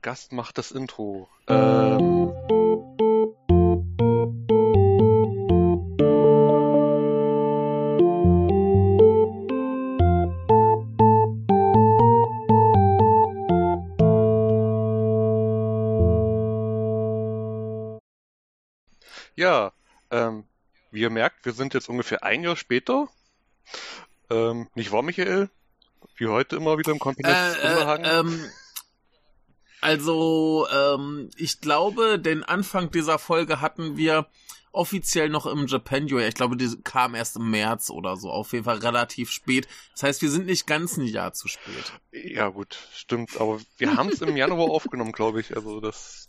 Gast macht das Intro. Ähm. Ja, ähm, wie ihr merkt, wir sind jetzt ungefähr ein Jahr später. Ähm, nicht wahr, Michael? Wie heute immer wieder im Kompetenzunterhang. Äh, äh, ähm, also, ähm, ich glaube, den Anfang dieser Folge hatten wir offiziell noch im Japanuary. Ich glaube, die kam erst im März oder so. Auf jeden Fall relativ spät. Das heißt, wir sind nicht ganz ein Jahr zu spät. Ja, gut, stimmt. Aber wir haben es im Januar aufgenommen, glaube ich. Also das.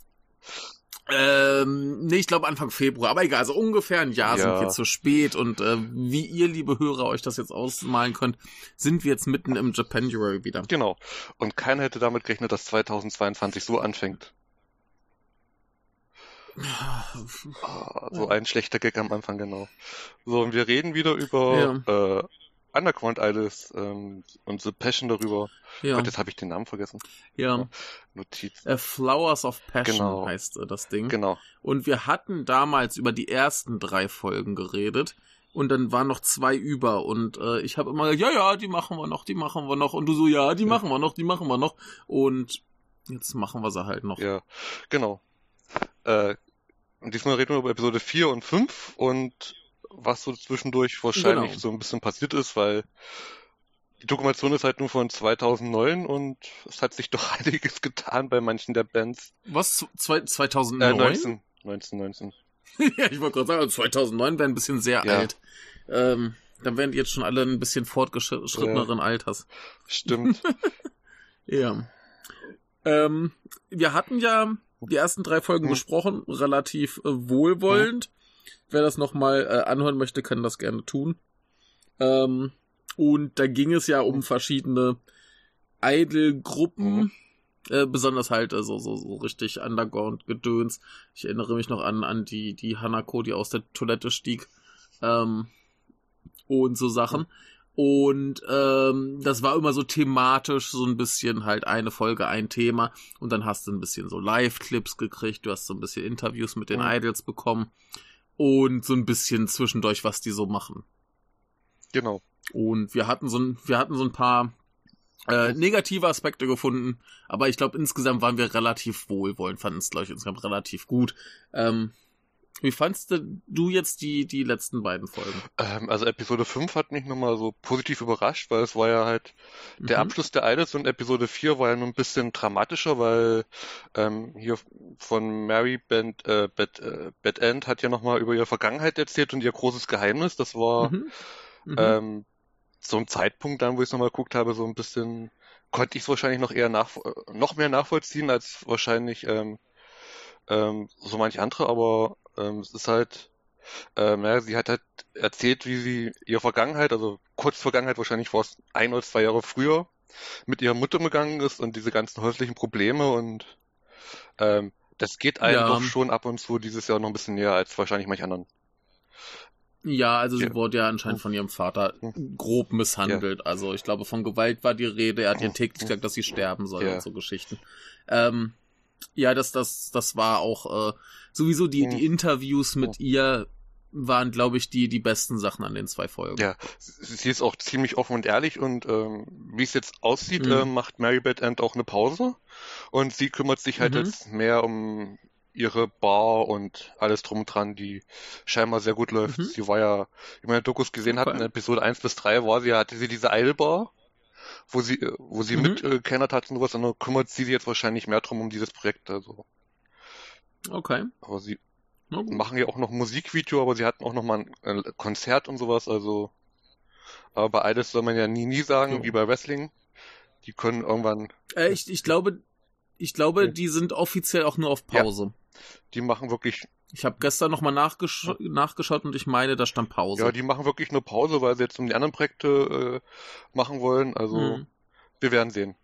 Ähm, nee, ich glaube Anfang Februar, aber egal, also ungefähr ein Jahr Ja. sind wir zu spät und äh, wie ihr, liebe Hörer, euch das jetzt ausmalen könnt, sind wir jetzt mitten im Japanuary wieder. Genau. Und keiner hätte damit gerechnet, dass 2022 so anfängt. Ah, so ein schlechter Gag am Anfang, genau. So, und wir reden wieder über äh, Underground Idols ähm, und The Passion darüber. Ja, Gott, jetzt habe ich den Namen vergessen. ja. Notiz. Äh, Flowers of Passion Genau. heißt äh, das Ding. Genau. Und wir hatten damals über die ersten drei Folgen geredet. Und dann waren noch zwei über. Und äh, ich habe immer gesagt, ja, ja, die machen wir noch, die machen wir noch. Und du so, ja, die Ja. machen wir noch, die machen wir noch. Und jetzt machen wir sie halt noch. Ja, genau. Äh, und diesmal reden wir über Episode 4 und 5 und was so zwischendurch wahrscheinlich Genau. so ein bisschen passiert ist, weil die Dokumentation ist halt nur von 2009 und es hat sich doch einiges getan bei manchen der Bands. Was? Z- Zwei, Äh, 2009? 19, 19, 19. ja, ich wollte gerade sagen, also 2009 wäre ein bisschen sehr Ja. alt. Ähm, dann wären die jetzt schon alle ein bisschen fortgeschritteneren Alters. Stimmt. Ja. Ähm, wir hatten ja die ersten drei Folgen Hm. besprochen, relativ äh, wohlwollend. Wer das nochmal äh, anhören möchte, kann das gerne tun. Ähm, und da ging es ja um verschiedene Idol-Gruppen. Mhm. Äh, besonders halt äh, so, so, richtig Underground-Gedöns. Ich erinnere mich noch an, an die, die Hanako, die aus der Toilette stieg. Ähm, und so Sachen. Und ähm, das war immer so thematisch, so ein bisschen halt eine Folge, ein Thema. Und dann hast du ein bisschen so Live-Clips gekriegt, du hast so ein bisschen Interviews mit den. Idols bekommen. Und so ein bisschen zwischendurch, was die so machen. genau. Und wir hatten so ein, wir hatten so ein paar äh, negative Aspekte gefunden, aber ich glaube, insgesamt waren wir relativ wohlwollend, fanden es, glaube ich, insgesamt relativ gut. Ähm, wie fandst du, jetzt die, die letzten beiden Folgen? Ähm, also Episode 5 hat mich nochmal so positiv überrascht, weil es war ja halt Der Mhm. Abschluss der Idols und Episode 4 war ja nur ein bisschen dramatischer, weil ähm, hier von Mary Band, äh, Bad, äh, Bad End hat ja nochmal über ihre Vergangenheit erzählt und ihr großes Geheimnis. Das war Mhm. Mhm. ähm, so ein Zeitpunkt dann, wo ich es nochmal geguckt habe, so ein bisschen, konnte ich es wahrscheinlich noch eher nach, noch mehr nachvollziehen als wahrscheinlich ähm, ähm, so manch andere, aber ähm, es ist halt, ähm, ja, sie hat halt erzählt, wie sie ihre Vergangenheit, also kurz Vergangenheit, wahrscheinlich war es ein oder zwei Jahre früher, mit ihrer Mutter umgegangen ist und diese ganzen häuslichen Probleme und ähm, das geht einem Ja. doch schon ab und zu dieses Jahr noch ein bisschen näher als wahrscheinlich manch anderen. Ja, also sie Ja. wurde ja anscheinend von ihrem Vater grob misshandelt. Also ich glaube, von Gewalt war die Rede. Er hat ihr täglich gesagt, dass sie sterben soll Ja. und so Geschichten. Ähm, ja, das, das, das war auch äh, sowieso die, die Interviews mit ihr waren, glaube ich, die, die besten Sachen an den zwei Folgen. Ja, sie ist auch ziemlich offen und ehrlich und ähm, wie es jetzt aussieht, Mhm. ähm, macht Mary Beth End auch eine Pause und sie kümmert sich halt Mhm. jetzt mehr um ihre Bar und alles drum und dran, die scheinbar sehr gut läuft. Mhm. Sie war ja, wie man in Dokus gesehen hat, in Episode 1 bis 3 war sie, hatte sie diese Idle-Bar, wo sie, äh, wo sie Mhm. mitgekennert hat und sowas, und dann kümmert sie sich jetzt wahrscheinlich mehr drum um dieses Projekt, also. Okay. Aber sie machen ja auch noch ein Musikvideo, aber sie hatten auch noch mal ein äh, Konzert und sowas, also aber bei Idols soll man ja nie, nie sagen, Jo. wie bei Wrestling. Die können irgendwann, Äh, ich, ich glaube, ich glaube, Ja. die sind offiziell auch nur auf Ja. Pause. die machen wirklich, Ich habe gestern nochmal nachgesch nachgeschaut und ich meine, da stand Pause. ja, die machen wirklich nur Pause, weil sie jetzt um die anderen Projekte äh, machen wollen, also Hm. wir werden sehen.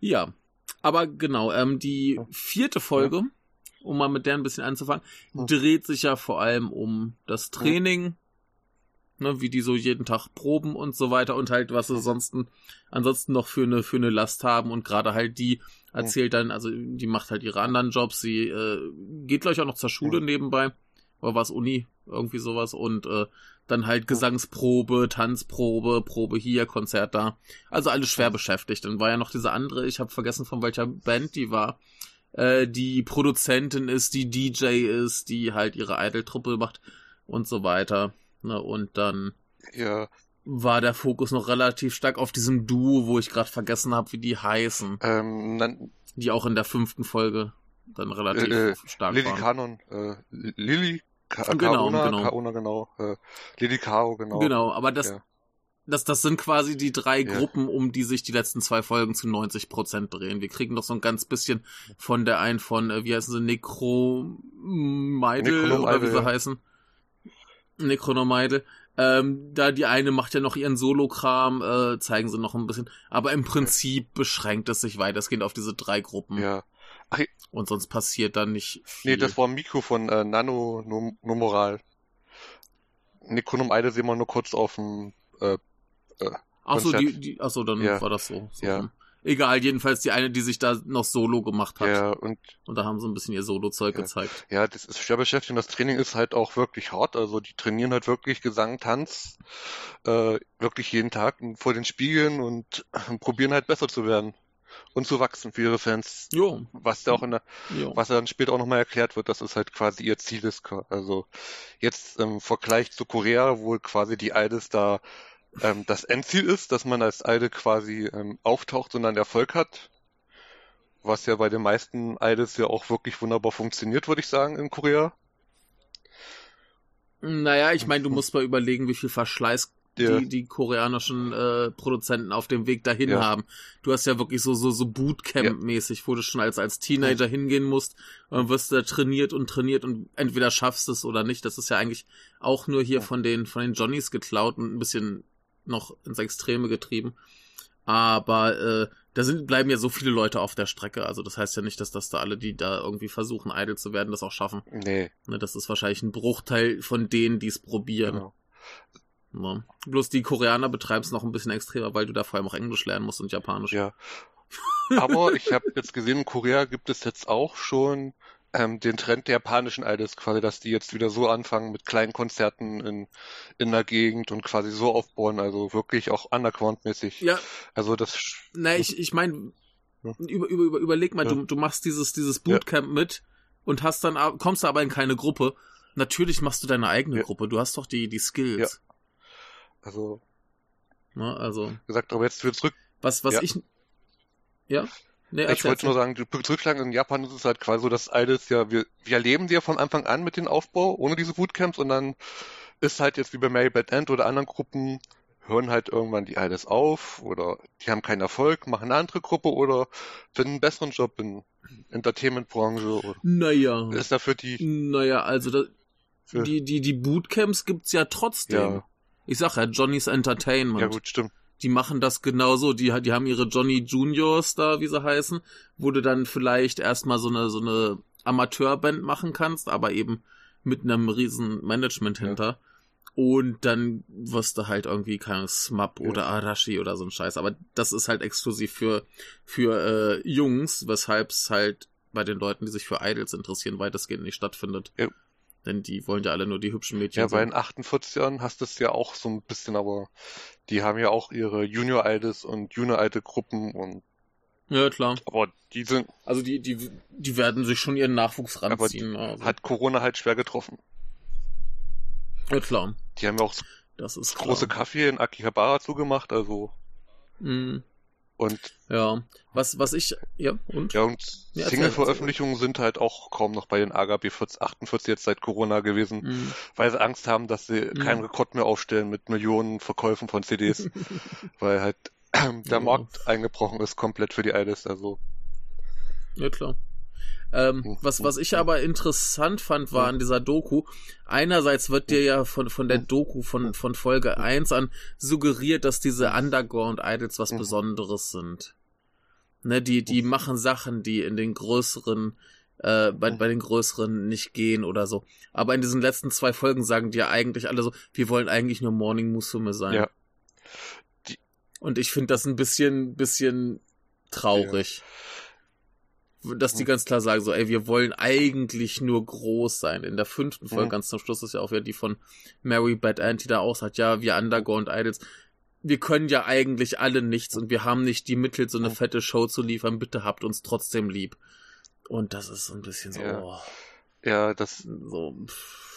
Ja, aber genau, ähm, die vierte Folge, um mal mit der ein bisschen anzufangen, Hm. dreht sich ja vor allem um das Training ne, wie die so jeden Tag proben und so weiter und halt, was sie sonst ansonsten noch für eine, für eine Last haben. Und gerade halt die erzählt dann, also die macht halt ihre anderen Jobs, sie äh, geht gleich auch noch zur Schule nebenbei, oder was Uni, irgendwie sowas und äh, dann halt Gesangsprobe, Tanzprobe, Probe hier, Konzert da. Also alles schwer beschäftigt. Dann war ja noch diese andere, ich habe vergessen von welcher Band die war, äh, die Produzentin ist, die DJ ist, die halt ihre Idol-Truppe macht und so weiter. Ne, und dann Ja, war der Fokus noch relativ stark auf diesem Duo, wo ich gerade vergessen habe, wie die heißen, ähm, dann, die auch in der fünften Folge dann relativ Äh, äh, stark Lily waren. Kanon, äh, Lily, Ka Genau, Kaona, genau. Kaona, genau, äh, Lily Kao, genau. Genau, aber das, Ja. das, das sind quasi die drei Ja. Gruppen, um die sich die letzten zwei Folgen zu 90 Prozent drehen. Wir kriegen noch so ein ganz bisschen von der einen von, äh, wie heißen sie, Necromeidel oder wie sie ja. heißen. Necronomeidel. Ähm, da die eine macht ja noch ihren Solo-Kram, äh, zeigen sie noch ein bisschen. Aber im Prinzip beschränkt es sich weitestgehend auf diese drei Gruppen. Ja. Und sonst passiert dann nicht viel. Nee, das war Mikro von äh, Nano Nom- Nomoral. Necronum Eide sehen wir nur kurz auf dem, äh, Achso, Konzert. die, die, achso, dann Ja. war das so. so Ja. rum. Egal, jedenfalls die eine, die sich da noch Solo gemacht hat. ja, und Und da haben sie ein bisschen ihr Solo-Zeug Ja. gezeigt. ja, das ist schwer beschäftigt und das Training ist halt auch wirklich hart. Also die trainieren halt wirklich Gesang, Tanz, äh, wirklich jeden Tag vor den Spiegeln und probieren halt besser zu werden und zu wachsen für ihre Fans. Jo, Was ja auch in der, jo. was dann später auch nochmal erklärt wird, dass es halt quasi ihr Ziel ist. Also jetzt im Vergleich zu Korea, wo quasi die Idols da ähm, das Endziel ist, dass man als Idol quasi ähm, auftaucht und dann Erfolg hat. Was ja bei den meisten Idols ja auch wirklich wunderbar funktioniert, würde ich sagen, in Korea. Naja, ich meine, du musst mal überlegen, wie viel Verschleiß die, die koreanischen äh, Produzenten auf dem Weg dahin Ja. haben. Du hast ja wirklich so, so, so Bootcamp-mäßig, wo du schon als, als Teenager hingehen musst und wirst da trainiert und trainiert und entweder schaffst es oder nicht. Das ist ja eigentlich auch nur hier von den, von den Johnnies geklaut und ein bisschen noch ins Extreme getrieben. Aber äh, da sind, bleiben ja so viele Leute auf der Strecke. Also das heißt ja nicht, dass das da alle, die da irgendwie versuchen, Idol zu werden, das auch schaffen. nee, Ne, das ist wahrscheinlich ein Bruchteil von denen, die es probieren. genau. Ne? Bloß die Koreaner betreiben es noch ein bisschen extremer, weil du da vor allem auch Englisch lernen musst und Japanisch. Ja. Aber ich habe jetzt gesehen, in Korea gibt es jetzt auch schon ähm, den Trend der japanischen Idols, quasi, dass die jetzt wieder so anfangen mit kleinen Konzerten in, in der Gegend und quasi so aufbauen, also wirklich auch underground-mäßig. Ja, Also das, na, ich, ich meine, Ja. über, über, über, überleg mal, Ja. du, du machst dieses, dieses Bootcamp mit und hast dann, kommst aber in keine Gruppe. Natürlich machst du deine eigene Ja. Gruppe. Du hast doch die, die Skills. Also Ne? Also, gesagt, aber jetzt wieder zurück. was, was Ja. ich. Ja? Nee, Ich wollte nur sagen, zurückschlagen, in Japan ist es halt quasi so, dass Idols ja, wir, wir erleben die ja von Anfang an mit dem Aufbau, ohne diese Bootcamps und dann ist halt jetzt wie bei Mary Bad End oder anderen Gruppen, hören halt irgendwann die Idols auf oder die haben keinen Erfolg, machen eine andere Gruppe oder finden einen besseren Job in Entertainment-Branche oder Naja. ist dafür die, Naja, also da, für, die, die, die Bootcamps gibt's ja trotzdem. ja, Ich sag ja, Johnny's Entertainment. ja gut, stimmt. die machen das genauso. Die, die haben ihre Johnny Juniors da, wie sie heißen, wo du dann vielleicht erstmal so eine, so eine Amateurband machen kannst, aber eben mit einem riesen Management Ja. hinter. Und dann wirst du halt irgendwie kein Smap Ja. oder Arashi oder so ein Scheiß. Aber das ist halt exklusiv für, für äh, Jungs, weshalb es halt bei den Leuten, die sich für Idols interessieren, weitestgehend nicht stattfindet. Ja. Denn die wollen ja alle nur die hübschen Mädchen Ja, bei sehen. den 48ern hast du es ja auch so ein bisschen, aber die haben ja auch ihre Junior-Idols und Junior-Idol-Gruppen und Ja, klar. aber die sind, Also die, die, die werden sich schon ihren Nachwuchs Aber ranziehen. also. hat Corona halt schwer getroffen. ja, klar. Die haben ja auch so Das ist große klar. Kaffee in Akihabara zugemacht, also Mhm. Und Ja. Was, was ich, ja, und? ja und Ja, Single-Veröffentlichungen sind halt auch kaum noch bei den AGB 40, 48 jetzt seit Corona gewesen, Mhm. weil sie Angst haben, dass sie Mhm. keinen Rekord mehr aufstellen mit Millionen Verkäufen von CDs, weil halt der. Markt eingebrochen ist komplett für die Idols, also Ja, klar. Ähm, Mhm. was, was ich aber interessant fand, war an dieser Doku, einerseits wird dir ja von, von der Doku von, von Folge 1 an suggeriert, dass diese Underground-Idols was. Besonderes sind. Ne, die, die machen Sachen, die in den größeren äh, bei, bei den größeren nicht gehen oder so. Aber in diesen letzten zwei Folgen sagen die ja eigentlich alle so, wir wollen eigentlich nur Morning Musume sein. Ja. Und ich finde das ein bisschen, bisschen traurig. Dass die ganz klar sagen so, ey, wir wollen eigentlich nur groß sein. In der fünften Folge, Mhm. ganz zum Schluss, ist ja auch wieder die von Mary Bad Ant, die da auch sagt, ja, wir Underground Idols, wir können ja eigentlich alle nichts und wir haben nicht die Mittel, so eine fette Show zu liefern, bitte habt uns trotzdem lieb. Und das ist so ein bisschen so, Ja. oh, Ja, das so, pff.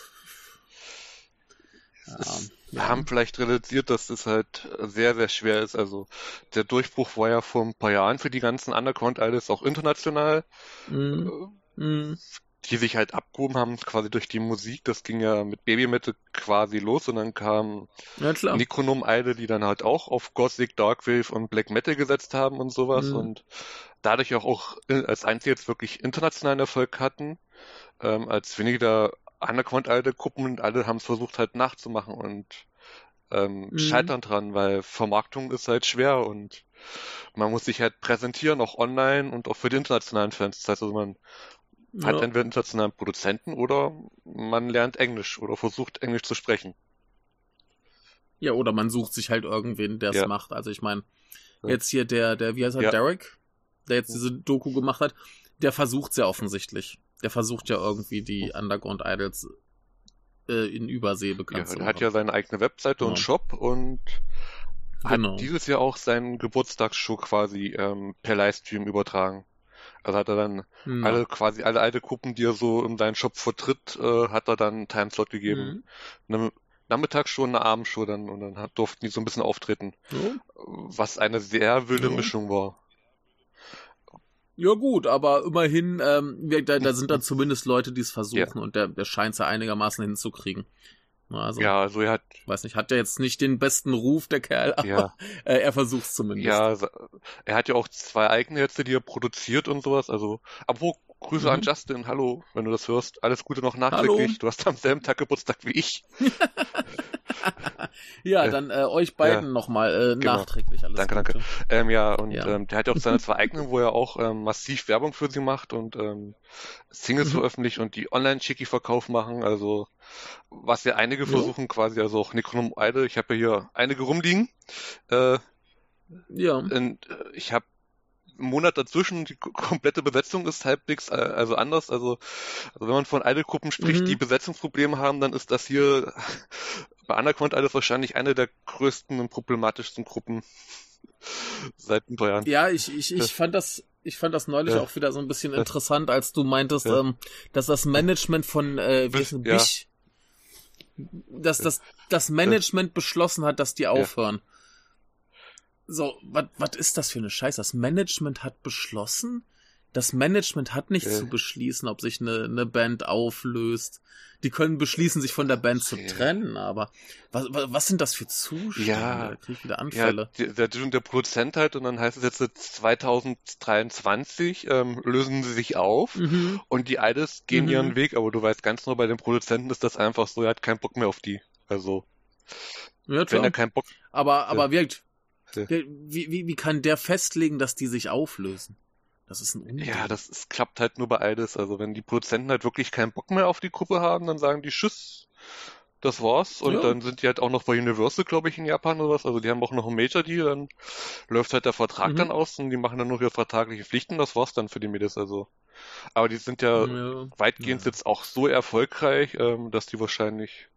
ja, haben vielleicht realisiert, dass es halt sehr, sehr schwer ist. Also der Durchbruch war ja vor ein paar Jahren für die ganzen Underground-Idols auch international, Mhm. die sich halt abgehoben haben, quasi durch die Musik. Das ging ja mit Babymetal quasi los und dann kam Ja. Necronom Idol, die dann halt auch auf Gothic, Darkwave und Black Metal gesetzt haben und sowas Mhm. und dadurch auch, auch äh, als einzige jetzt wirklich internationalen Erfolg hatten, ähm, als weniger Underground Idol Gruppen und alle haben es versucht halt nachzumachen und ähm, Mhm. scheitern dran, weil Vermarktung ist halt schwer und man muss sich halt präsentieren, auch online und auch für die internationalen Fans. Das heißt also, man hat Ja. entweder internationalen Produzenten oder man lernt Englisch oder versucht Englisch zu sprechen. Ja, oder man sucht sich halt irgendwen, der es Ja. macht. Also ich meine, Ja. jetzt hier der, der, wie heißt er, Ja. Derek, der jetzt diese Doku gemacht hat, der versucht sehr offensichtlich. Der versucht ja irgendwie die Underground Idols äh, in Übersee Ja, bekannt zu er machen. hat ja seine eigene Webseite und Ja. Shop und Genau. hat dieses Jahr auch seinen Geburtstagsshow quasi ähm, per Livestream übertragen. Also hat er dann Hm. alle quasi alle alte Gruppen, die er so in seinem Shop vertritt, äh, hat er dann einen Timeslot gegeben. Mhm. Eine Nachmittagsshow, eine Abendshow dann und dann hat, durften die so ein bisschen auftreten, So. was eine sehr wilde Ja. Mischung war. Ja gut, aber immerhin, ähm, da, da sind dann zumindest Leute, die es versuchen und der, der scheint es ja einigermaßen hinzukriegen. Also, Ja, also er hat weiß nicht, hat ja jetzt nicht den besten Ruf, der Kerl, aber ja äh, er versucht es zumindest. Ja, er hat ja auch zwei eigene Netze, die er produziert und sowas. Also, apropos Grüße Mhm. an Justin, hallo, wenn du das hörst. Alles Gute noch nachträglich. Hallo. Du hast am selben Tag Geburtstag wie ich. Ja, Äh, dann äh, euch beiden ja, nochmal äh, genau. nachträglich alles Danke, Gute. danke. Ähm, ja, und Ja. Ähm, der hat ja auch seine zwei eigenen, wo er auch ähm, massiv Werbung für sie macht und ähm, Singles Mhm. veröffentlicht und die Online-Chickie-Verkauf machen. Also, was ja einige Ja. versuchen, quasi, also auch Necronom Idol. Ich habe ja hier einige rumliegen. Äh, Ja. Und äh, ich habe Monat dazwischen, die komplette Besetzung ist halbwegs äh, also anders. Also, also wenn man von Idol-Gruppen spricht, Mhm. die Besetzungsprobleme haben, dann ist das hier bei Underground Idols wahrscheinlich eine der größten und problematischsten Gruppen seit ein paar Jahren. Ja, ich, ich, ich fand das, ich fand das neulich Ja. auch wieder so ein bisschen interessant, als du meintest, Ja. ähm, dass das Management von äh, wie heißt es, ja. Bich, dass das, das Management beschlossen hat, dass die aufhören. So, was ist das für eine Scheiße? Das Management hat beschlossen? Das Management hat nichts Ja. zu beschließen, ob sich eine, eine Band auflöst. Die können beschließen, sich von der Band zu Ja. trennen, aber was, was, sind das für Zustände? Ja. Da krieg ich wieder Ja, Anfälle. der, der, der Produzent halt und dann heißt es jetzt 2023 ähm, lösen sie sich auf Mhm. und die Idols gehen Mhm. ihren Weg, aber du weißt ganz genau, bei den Produzenten ist das einfach so, er hat keinen Bock mehr auf die. Also, Ja, wenn er keinen Bock Aber, aber wirkt. Der, wie, wie, wie kann der festlegen, dass die sich auflösen? Das ist ein Unding. Ja, das ist, klappt halt nur bei Eides. Also wenn die Produzenten halt wirklich keinen Bock mehr auf die Gruppe haben, dann sagen die Tschüss, das war's. Und Ja. dann sind die halt auch noch bei Universal, glaube ich, in Japan oder was. Also die haben auch noch einen Major Deal, dann läuft halt der Vertrag Mhm. dann aus und die machen dann noch ihre vertragliche Pflichten. Das war's dann für die Mädels. Also. Aber die sind ja ja. weitgehend Ja. jetzt auch so erfolgreich, ähm, dass die wahrscheinlich.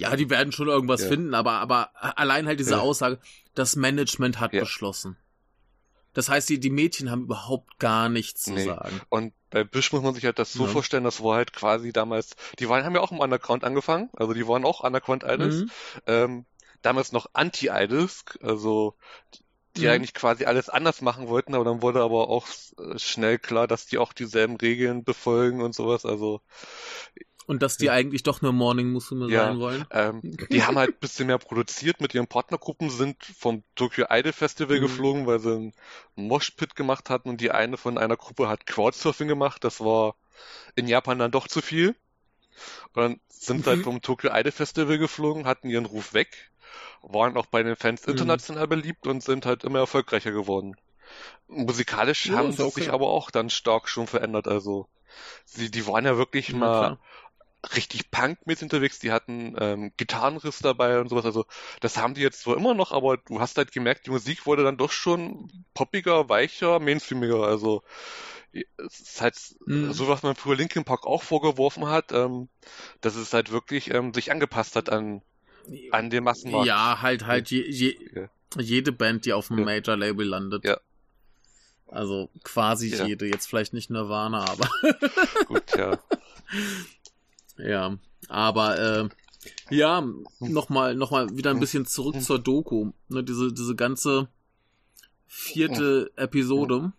Ja, die werden schon irgendwas Ja. finden, aber, aber allein halt diese Ja. Aussage, das Management hat Ja. beschlossen. Das heißt, die, die Mädchen haben überhaupt gar nichts zu Nee. sagen. Und bei Bish muss man sich halt das so Ja. vorstellen, das war halt quasi damals, die waren, haben ja auch im Underground angefangen, also die waren auch Underground Idols. Mhm. ähm, damals noch Anti-Idols, also die Mhm. eigentlich quasi alles anders machen wollten, aber dann wurde aber auch äh, schnell klar, dass die auch dieselben Regeln befolgen und sowas. Also Und dass die eigentlich doch nur Morning Musume Ja. sein wollen. ähm, die haben halt ein bisschen mehr produziert mit ihren Partnergruppen, sind vom Tokyo Idol Festival Mhm. geflogen, weil sie einen Moshpit gemacht hatten und die eine von einer Gruppe hat Crowdsurfing gemacht. Das war in Japan dann doch zu viel. Und dann sind Mhm. halt vom Tokyo Idol Festival geflogen, hatten ihren Ruf weg, waren auch bei den Fans Mhm. international beliebt und sind halt immer erfolgreicher geworden. musikalisch Ja, haben sie okay. sich aber auch dann stark schon verändert. Also sie, die waren ja wirklich Ja, mal klar. Richtig Punk mit unterwegs. Die hatten ähm, Gitarrenriss dabei und sowas. Also das haben die jetzt zwar immer noch, aber du hast halt gemerkt, die Musik wurde dann doch schon poppiger, weicher, mainstreamiger. Also es ist halt Mhm. so, was man früher Linkin Park auch vorgeworfen hat, ähm, dass es halt wirklich ähm, sich angepasst hat an, an den Massenmarkt. Ja, halt, halt, je, je, Ja. jede Band, die auf dem Ja. Major-Label landet. Ja. Also quasi Ja. jede, jetzt vielleicht nicht Nirvana, aber Gut, ja. ja. Aber äh, ja, nochmal noch mal wieder ein bisschen zurück zur Doku. Ne, diese, diese ganze vierte Episode.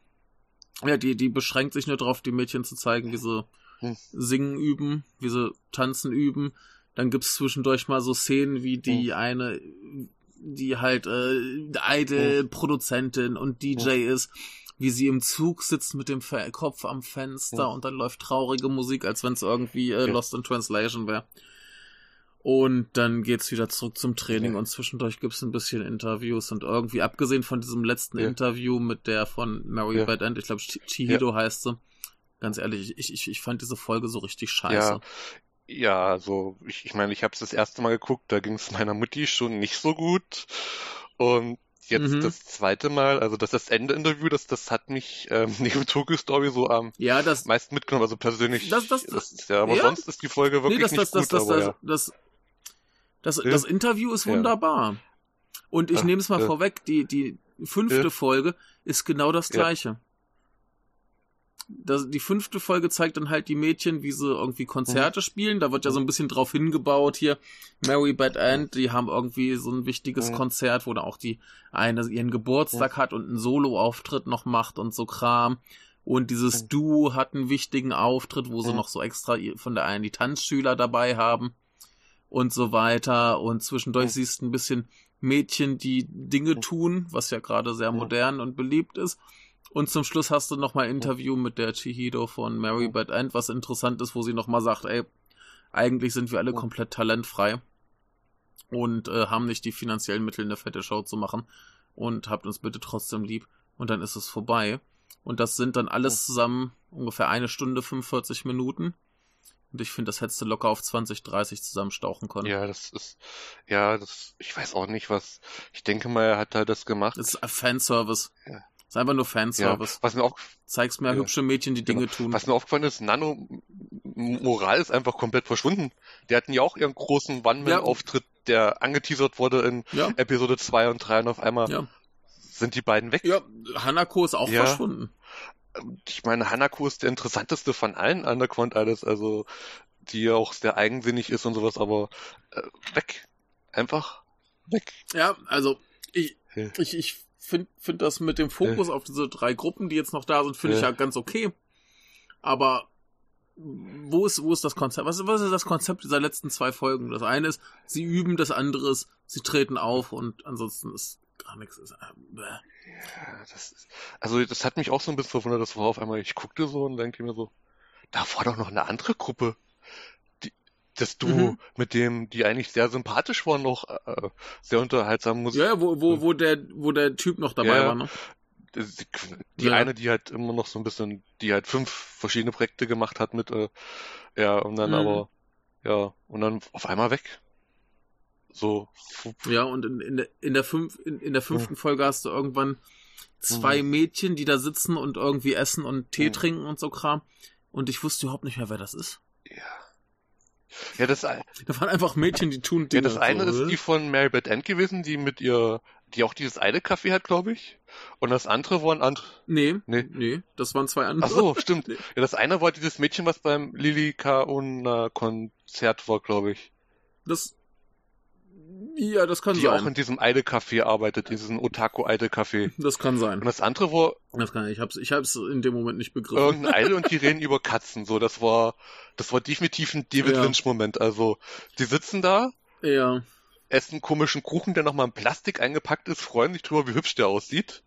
Ja, die, die beschränkt sich nur darauf, die Mädchen zu zeigen, wie sie Hm. singen üben, wie sie tanzen üben. Dann gibt's zwischendurch mal so Szenen wie die eine, die halt äh, Idol-Produzentin und DJ ist, wie sie im Zug sitzt mit dem Fe Kopf am Fenster Hm. und dann läuft traurige Musik, als wenn es irgendwie äh, Ja. Lost in Translation wäre. Und dann geht's wieder zurück zum Training Ja. und zwischendurch gibt's ein bisschen Interviews und irgendwie, abgesehen von diesem letzten Ja. Interview mit der von Mary Ja. Bad End, ich glaube Chihido heißt sie, ganz ehrlich, ich, ich, ich fand diese Folge so richtig scheiße. Ja, ja, also ich, ich meine, ich habe es das erste Mal geguckt, da ging es meiner Mutti schon nicht so gut. Und jetzt Mhm. das zweite Mal, also das, das Ende-Interview, das, das hat mich ähm, neben Tokyo Story so am Ja, das, meisten mitgenommen, also persönlich. Das- das- ist, ja, aber ja. sonst ist die Folge wirklich nee, das, nicht das, das, gut, das, aber das, ja. das, das, Ja. das Interview ist wunderbar. Und ich nehme es mal vorweg, die, die fünfte. Folge ist genau das gleiche. Das, die fünfte Folge zeigt dann halt die Mädchen, wie sie irgendwie Konzerte spielen. Da wird ja so ein bisschen drauf hingebaut hier. Mary Bad End, die haben irgendwie so ein wichtiges Mhm. Konzert, wo da auch die eine ihren Geburtstag hat und einen Solo-Auftritt noch macht und so Kram. Und dieses Mhm. Duo hat einen wichtigen Auftritt, wo sie Mhm. noch so extra von der einen die Tanzschüler dabei haben und so weiter. Und zwischendurch Mhm. siehst du ein bisschen Mädchen, die Dinge Mhm. tun, was ja gerade sehr Mhm. modern und beliebt ist. Und zum Schluss hast du nochmal ein Interview mit der Chihido von Mary. Bad End, was interessant ist, wo sie nochmal sagt, ey, eigentlich sind wir alle komplett talentfrei und äh, haben nicht die finanziellen Mittel, eine fette Show zu machen und habt uns bitte trotzdem lieb. Und dann ist es vorbei. Und das sind dann alles zusammen ungefähr eine Stunde, 45 Minuten. Und ich finde, das hättest du locker auf 20, 30 zusammenstauchen können. Ja, das ist, ja, das, ich weiß auch nicht, was, ich denke mal, er hat da das gemacht. Das ist Fanservice. Ja. Ist einfach nur Ja, Fanservice. was mir auch, Zeigst mehr Ja. hübsche Mädchen, die Dinge Genau. tun. was mir aufgefallen ist, Nano Moral ist einfach komplett verschwunden. Die hatten ja auch ihren großen One-Man-Auftritt, der angeteasert wurde in Ja, Episode 2 und 3 und auf einmal ja. sind die beiden weg. Ja, Hanako ist auch Ja. verschwunden. Ich meine, Hanako ist der interessanteste von allen Underground alles, also die auch sehr eigensinnig ist und sowas, aber äh, weg. Einfach weg. Ja, also ich, Ja. ich, ich finde find das mit dem Fokus auf diese drei Gruppen, die jetzt noch da sind, finde ich Ja. ganz okay. Aber wo ist, wo ist das Konzept? Was, was ist das Konzept dieser letzten zwei Folgen? Das eine ist, sie üben, das andere ist, sie treten auf und ansonsten ist gar nichts. Ist, äh. Ja, das ist, also das hat mich auch so ein bisschen verwundert, das war auf einmal, ich guckte so und denke mir so, da war doch noch eine andere Gruppe. Die, das Duo, Mhm. mit dem, die eigentlich sehr sympathisch waren, noch äh, sehr unterhaltsam Musik. ja, wo, wo, wo der, wo der Typ noch dabei Ja. war, ne? Die, die Ja. eine, die halt immer noch so ein bisschen, die halt fünf verschiedene Projekte gemacht hat mit, äh, ja, und dann Mhm. aber, ja, und dann auf einmal weg. So, Ja, und in, in, der, in, der fünf, in, in der fünften Folge hast du irgendwann zwei Mhm. Mädchen, die da sitzen und irgendwie essen und Tee Mhm. trinken und so Kram. Und ich wusste überhaupt nicht mehr, wer das ist. Ja. Ja, das, Da waren einfach Mädchen, die tun Ja, Dinge. das eine so, ist die äh? von Mary Beth End gewesen, die mit ihr, die auch dieses eine Café hat, glaube ich. Und das andere waren andere. Nee, nee, Nee. das waren zwei andere. Ach so, stimmt. Nee. Ja, das eine war dieses Mädchen, was beim Lili Kauna Konzert war, glaube ich. Das, ja, das kann Die auch in sein. diesem Eide Café arbeitet, diesen Otaku Eide Café. Das kann Und sein. das andere war Das kann, ich hab's, ich hab's in dem Moment nicht begriffen. irgendein Eide und die reden über Katzen. So, das war, das war definitiv ein David Ja. Lynch Moment. Also, die sitzen da, Ja, essen komischen Kuchen, der nochmal in Plastik eingepackt ist, freuen sich drüber, wie hübsch der aussieht.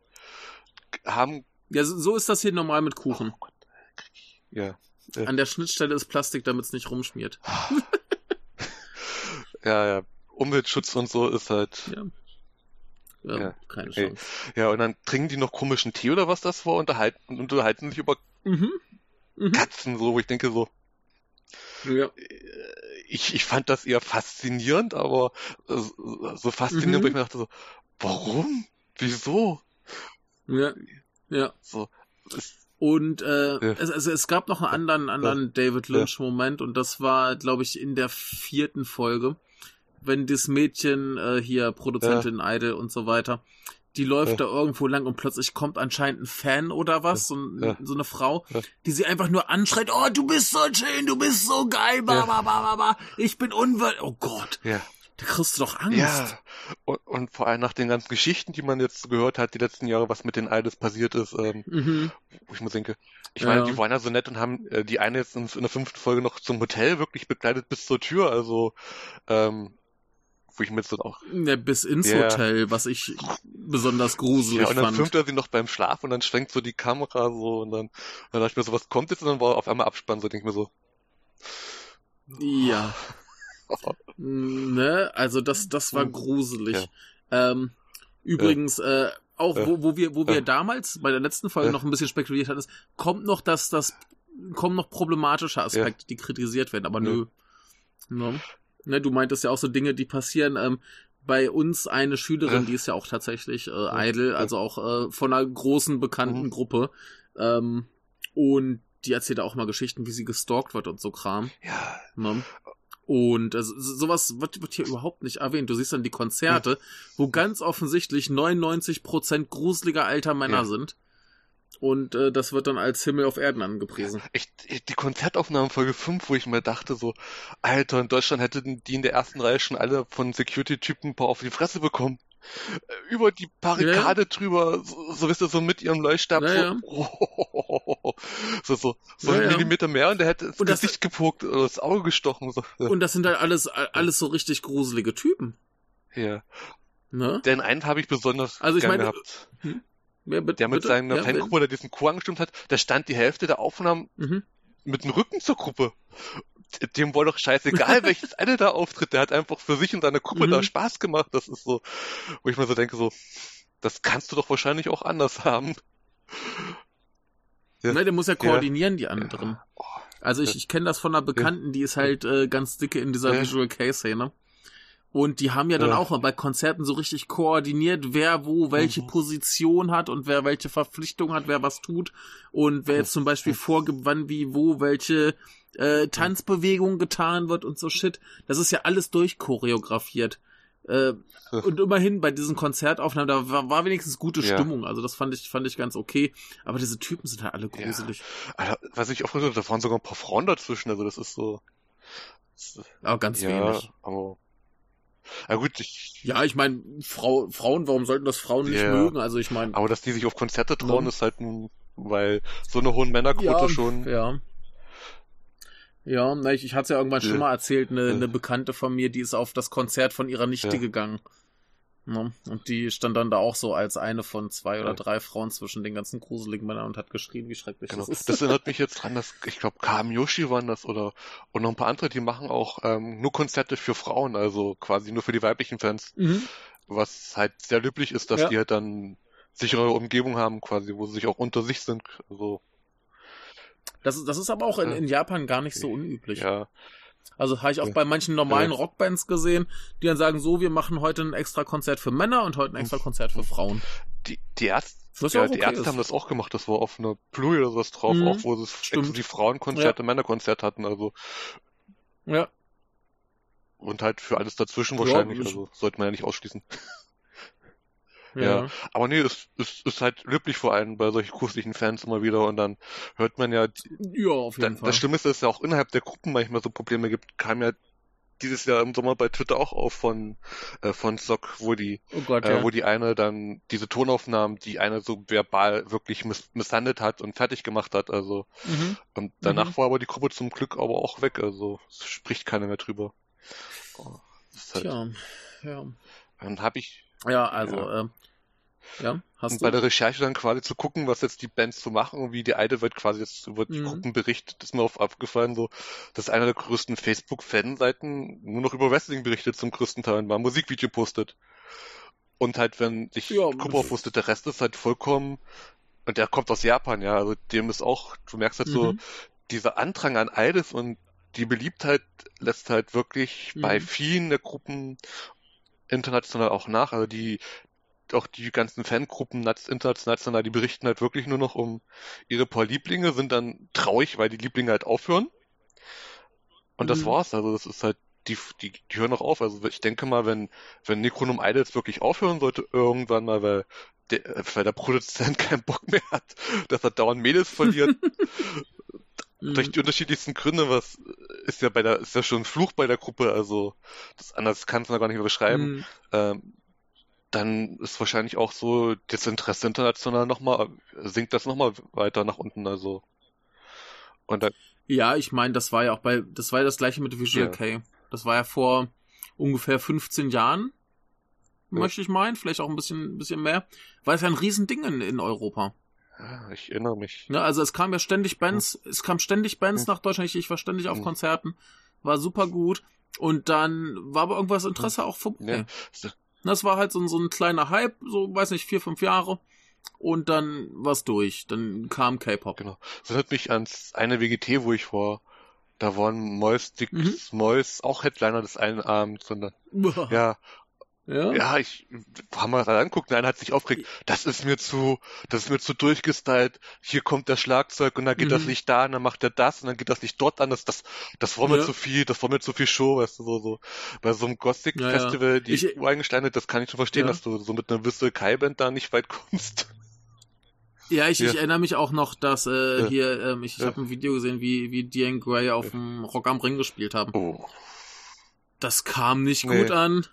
Haben, ja, so so ist das hier normal mit Kuchen. oh Gott, ja. An der Schnittstelle ist Plastik, damit es nicht rumschmiert. Ja, ja. Umweltschutz und so ist halt. Ja. Ja, Ja. keine. Chance. Ja, und dann trinken die noch komischen Tee oder was das war, unterhalten, und unterhalten sich über Mhm. Mhm. Katzen, so, wo ich denke so, Ja. äh, ich, ich fand das eher faszinierend, aber äh, so faszinierend, Mhm. wo ich mir dachte so, warum? Wieso? Ja. Ja. So, Und äh, Ja. es, es, es gab noch einen anderen, anderen David Lynch-Moment und das war, glaube ich, in der vierten Folge, wenn das Mädchen äh, hier, Produzentin Idol und so weiter, die läuft Ja. da irgendwo lang und plötzlich kommt anscheinend ein Fan oder was, so, Ja. so eine Frau, Ja. die sie einfach nur anschreit, oh, du bist so schön, du bist so geil, ba, Ja. ba, ba, ba, ich bin unwürdig. Oh Gott, ja. da kriegst du doch Angst. Ja, und, und vor allem nach den ganzen Geschichten, die man jetzt gehört hat, die letzten Jahre, was mit den Eides passiert ist, ähm, Mhm. wo ich mir denke, ich Ja. meine, die waren ja so nett und haben äh, die eine jetzt in, in der fünften Folge noch zum Hotel wirklich begleitet bis zur Tür, also ähm, wo ich mir dann auch Ja, bis ins Ja. Hotel, was ich besonders gruselig ja, und dann fand. filmt er sie noch beim Schlaf und dann schwenkt so die Kamera so und dann, dann dachte ich mir so, was kommt jetzt? Und dann war auf einmal Abspann, so denke ich mir so, Ja. ne, also das, das war Hm. gruselig. Ähm, übrigens, äh, auch Ja. wo, wo wir, wo wir Ja. damals bei der letzten Folge Ja. noch ein bisschen spekuliert hatten, ist, kommt noch das, das, kommen noch problematische Aspekte, die kritisiert werden, aber Ja. nö. Ne? Ne, du meintest ja auch so Dinge, die passieren. Ähm, bei uns eine Schülerin, Ja. die ist ja auch tatsächlich äh, Ja. idle, Ja. also auch äh, von einer großen bekannten Mhm. Gruppe. Ähm, und die erzählt auch mal Geschichten, wie sie gestalkt wird und so Kram. ja, Ne? Und äh, so- sowas wird, wird hier überhaupt nicht erwähnt. Du siehst dann die Konzerte, wo ganz offensichtlich 99% gruseliger alter Männer Ja. sind. Und äh, das wird dann als Himmel auf Erden angepriesen. ich, ich, die Konzertaufnahmen Folge 5, wo ich mir dachte so, Alter, in Deutschland hätten die in der ersten Reihe schon alle von Security-Typen ein paar auf die Fresse bekommen. Äh, Über die Barrikade drüber, so, so wisst ihr, so mit ihrem Leuchtstab, Ja, so, so, so, so Ja, ja. Millimeter mehr und der hätte ins Und das- Gesicht gepokt oder das Auge gestochen. So. Und das sind halt alles, alles so richtig gruselige Typen. Ja. Ne? Den einen habe ich besonders Also ich meine, gehabt. Wer, bitte, Der mit bitte? seiner Ja, Fangruppe, der diesen Chor angestimmt hat, da stand die Hälfte der Aufnahmen Mhm. mit dem Rücken zur Gruppe. Dem war doch scheißegal, welches eine da auftritt. Der hat einfach für sich und seine Gruppe Mhm. da Spaß gemacht. Das ist so, wo ich mir so denke, so, das kannst du doch wahrscheinlich auch anders haben. Ja. Ne, der muss ja koordinieren, die anderen. Oh, Also ich, ich kenne das von einer Bekannten, die ist halt äh, ganz dicke in dieser Ja. Visual K-Szene. Und die haben ja dann Ja. auch mal bei Konzerten so richtig koordiniert, wer wo welche Mhm. Position hat und wer welche Verpflichtung hat, wer was tut. Und wer jetzt zum Beispiel vorgibt, wann wie wo welche äh, Tanzbewegung getan wird und so Shit. Das ist ja alles durchchoreografiert. Äh, Ja. und immerhin bei diesen Konzertaufnahmen, da war, war wenigstens gute Ja. Stimmung. Also das fand ich, fand ich ganz okay. Aber diese Typen sind halt alle Ja. gruselig. Alter, was ich auch da waren sogar ein paar Frauen dazwischen, also das ist so. Das, Aber ganz ja, wenig. aber. Na gut, ich. Ja, ich meine, Frau, Frauen, warum sollten das Frauen nicht Ja. mögen? Also ich meine, Aber dass die sich auf Konzerte trauen, Ja. ist halt nun, weil so eine hohen Männerquote schon. Ja. Ja, na, ich, ich hatte es ja irgendwann Ja. schon mal erzählt, eine, Ja. eine Bekannte von mir, die ist auf das Konzert von ihrer Nichte Ja. gegangen. Ja, und die stand dann da auch so als eine von zwei oder Ja. drei Frauen zwischen den ganzen gruseligen Männern und hat geschrien, wie schrecklich Genau. das ist. Das erinnert mich jetzt dran, dass ich glaube, Kam Yoshi waren das oder und noch ein paar andere, die machen auch ähm, nur Konzerte für Frauen, also quasi nur für die weiblichen Fans, mhm. was halt sehr löblich ist, dass Ja. die halt dann sichere Umgebung haben, quasi, wo sie sich auch unter sich sind. Also, das, ist, das ist aber auch in, Ja. in Japan gar nicht so unüblich. ja. Also habe ich auch Ja. bei manchen normalen Ja. Rockbands gesehen, die dann sagen, so, wir machen heute ein extra Konzert für Männer und heute ein extra Konzert für Frauen. Die, die Ärzte, ja ja, die okay Ärzte ist. haben das auch gemacht, das war auf einer Plui oder sowas drauf, Mhm. auch wo sie exklusiv Frauenkonzerte, Männerkonzert hatten, also Ja. und halt für alles dazwischen Ja, wahrscheinlich, ich- also sollte man ja nicht ausschließen. Ja. Ja. Aber nee, es ist, ist halt löblich vor allem bei solchen gruseligen Fans immer wieder und dann hört man ja, Ja, auf jeden da, Fall. das Schlimme ist, dass es ja auch innerhalb der Gruppen manchmal so Probleme gibt, kam ja dieses Jahr im Sommer bei Twitter auch auf von, äh, von Sock, wo die, oh Gott, äh, ja. wo die eine dann diese Tonaufnahmen, die eine so verbal wirklich miss misshandelt hat und fertig gemacht hat, also, Mhm. und danach Mhm. war aber die Gruppe zum Glück aber auch weg, also, es spricht keiner mehr drüber. Oh, halt, Tja, ja. dann habe ich Ja, also, Ja. ja, äh, ja hast Und du? bei der Recherche dann quasi zu gucken, was jetzt die Bands so machen und wie die eine wird quasi jetzt über die Mhm. Gruppen berichtet, ist mir auf aufgefallen, so, dass einer der größten Facebook-Fanseiten nur noch über Wrestling berichtet zum größten Teil und mal ein Musikvideo postet. Und halt, wenn sich Ja. Kubarov wusste, der Rest ist halt vollkommen, und der kommt aus Japan, ja, also dem ist auch, du merkst halt so, Mhm. dieser Andrang an Eides und die Beliebtheit lässt halt wirklich bei Mhm. vielen der Gruppen international auch nach. Also die, auch die ganzen Fangruppen nat- international, die berichten halt wirklich nur noch um ihre paar Lieblinge, sind dann traurig, weil die Lieblinge halt aufhören. Und das Mhm. war's. Also das ist halt, die, die, die hören noch auf. Also ich denke mal, wenn, wenn Necronum Idols wirklich aufhören sollte, irgendwann mal, weil der, weil der Produzent keinen Bock mehr hat, dass er dauernd Mädels verliert, Mhm. durch die unterschiedlichsten Gründe, was ist ja bei der, ist ja schon ein Fluch bei der Gruppe, also das anders kannst du noch gar nicht mehr beschreiben. Mhm. Ähm, dann ist wahrscheinlich auch so das Interesse international nochmal, sinkt das nochmal weiter nach unten, also. Und dann, Ja, ich meine, das war ja auch bei, das war ja das gleiche mit Visual Ja. K. Das war ja vor ungefähr 15 Jahren, Ja. möchte ich meinen, vielleicht auch ein bisschen, ein bisschen mehr. War es ja ein Riesending in, in Europa. ja, ich erinnere mich. Ne, also es kam ja ständig Bands, es kam ständig Bands nach Deutschland. Ich, ich war ständig auf Mhm. Konzerten, war super gut. Und dann war aber irgendwas Interesse auch vorbei. Ja. Das war halt so, ein- so ein kleiner Hype, so, weiß nicht, vier, fünf Jahre. Und dann war's durch. Dann kam K-Pop. Genau. Das erinnert mich ans eine WGT, wo ich war. Da waren Mois, Dix, Mhm. Mois auch Headliner des einen Abends, sondern, Ja. ja, ja. Ja, ich haben wir das anguckt einer hat sich aufgeregt. Das ist mir zu, das ist mir zu durchgestylt. Hier kommt der Schlagzeug und dann geht das Mhm. Licht da und dann macht er das und dann geht das Licht dort an. Das, das, das war mir Ja. zu viel, das war mir zu viel Show, weißt du, so, so. Bei so einem Ja, ja. Gothic-Festival, die Ich- Ureingesteine, das kann ich schon verstehen, Ja. dass du so mit einer Whistle Kai-Band da nicht weit kommst. Ja, ich, Ja. ich erinnere mich auch noch, dass äh, Ja. hier, ähm, ich, ich Ja. habe ein Video gesehen, wie, wie Diane Gray auf dem Rock am Ring gespielt haben. Oh. Das kam nicht Nee. gut an.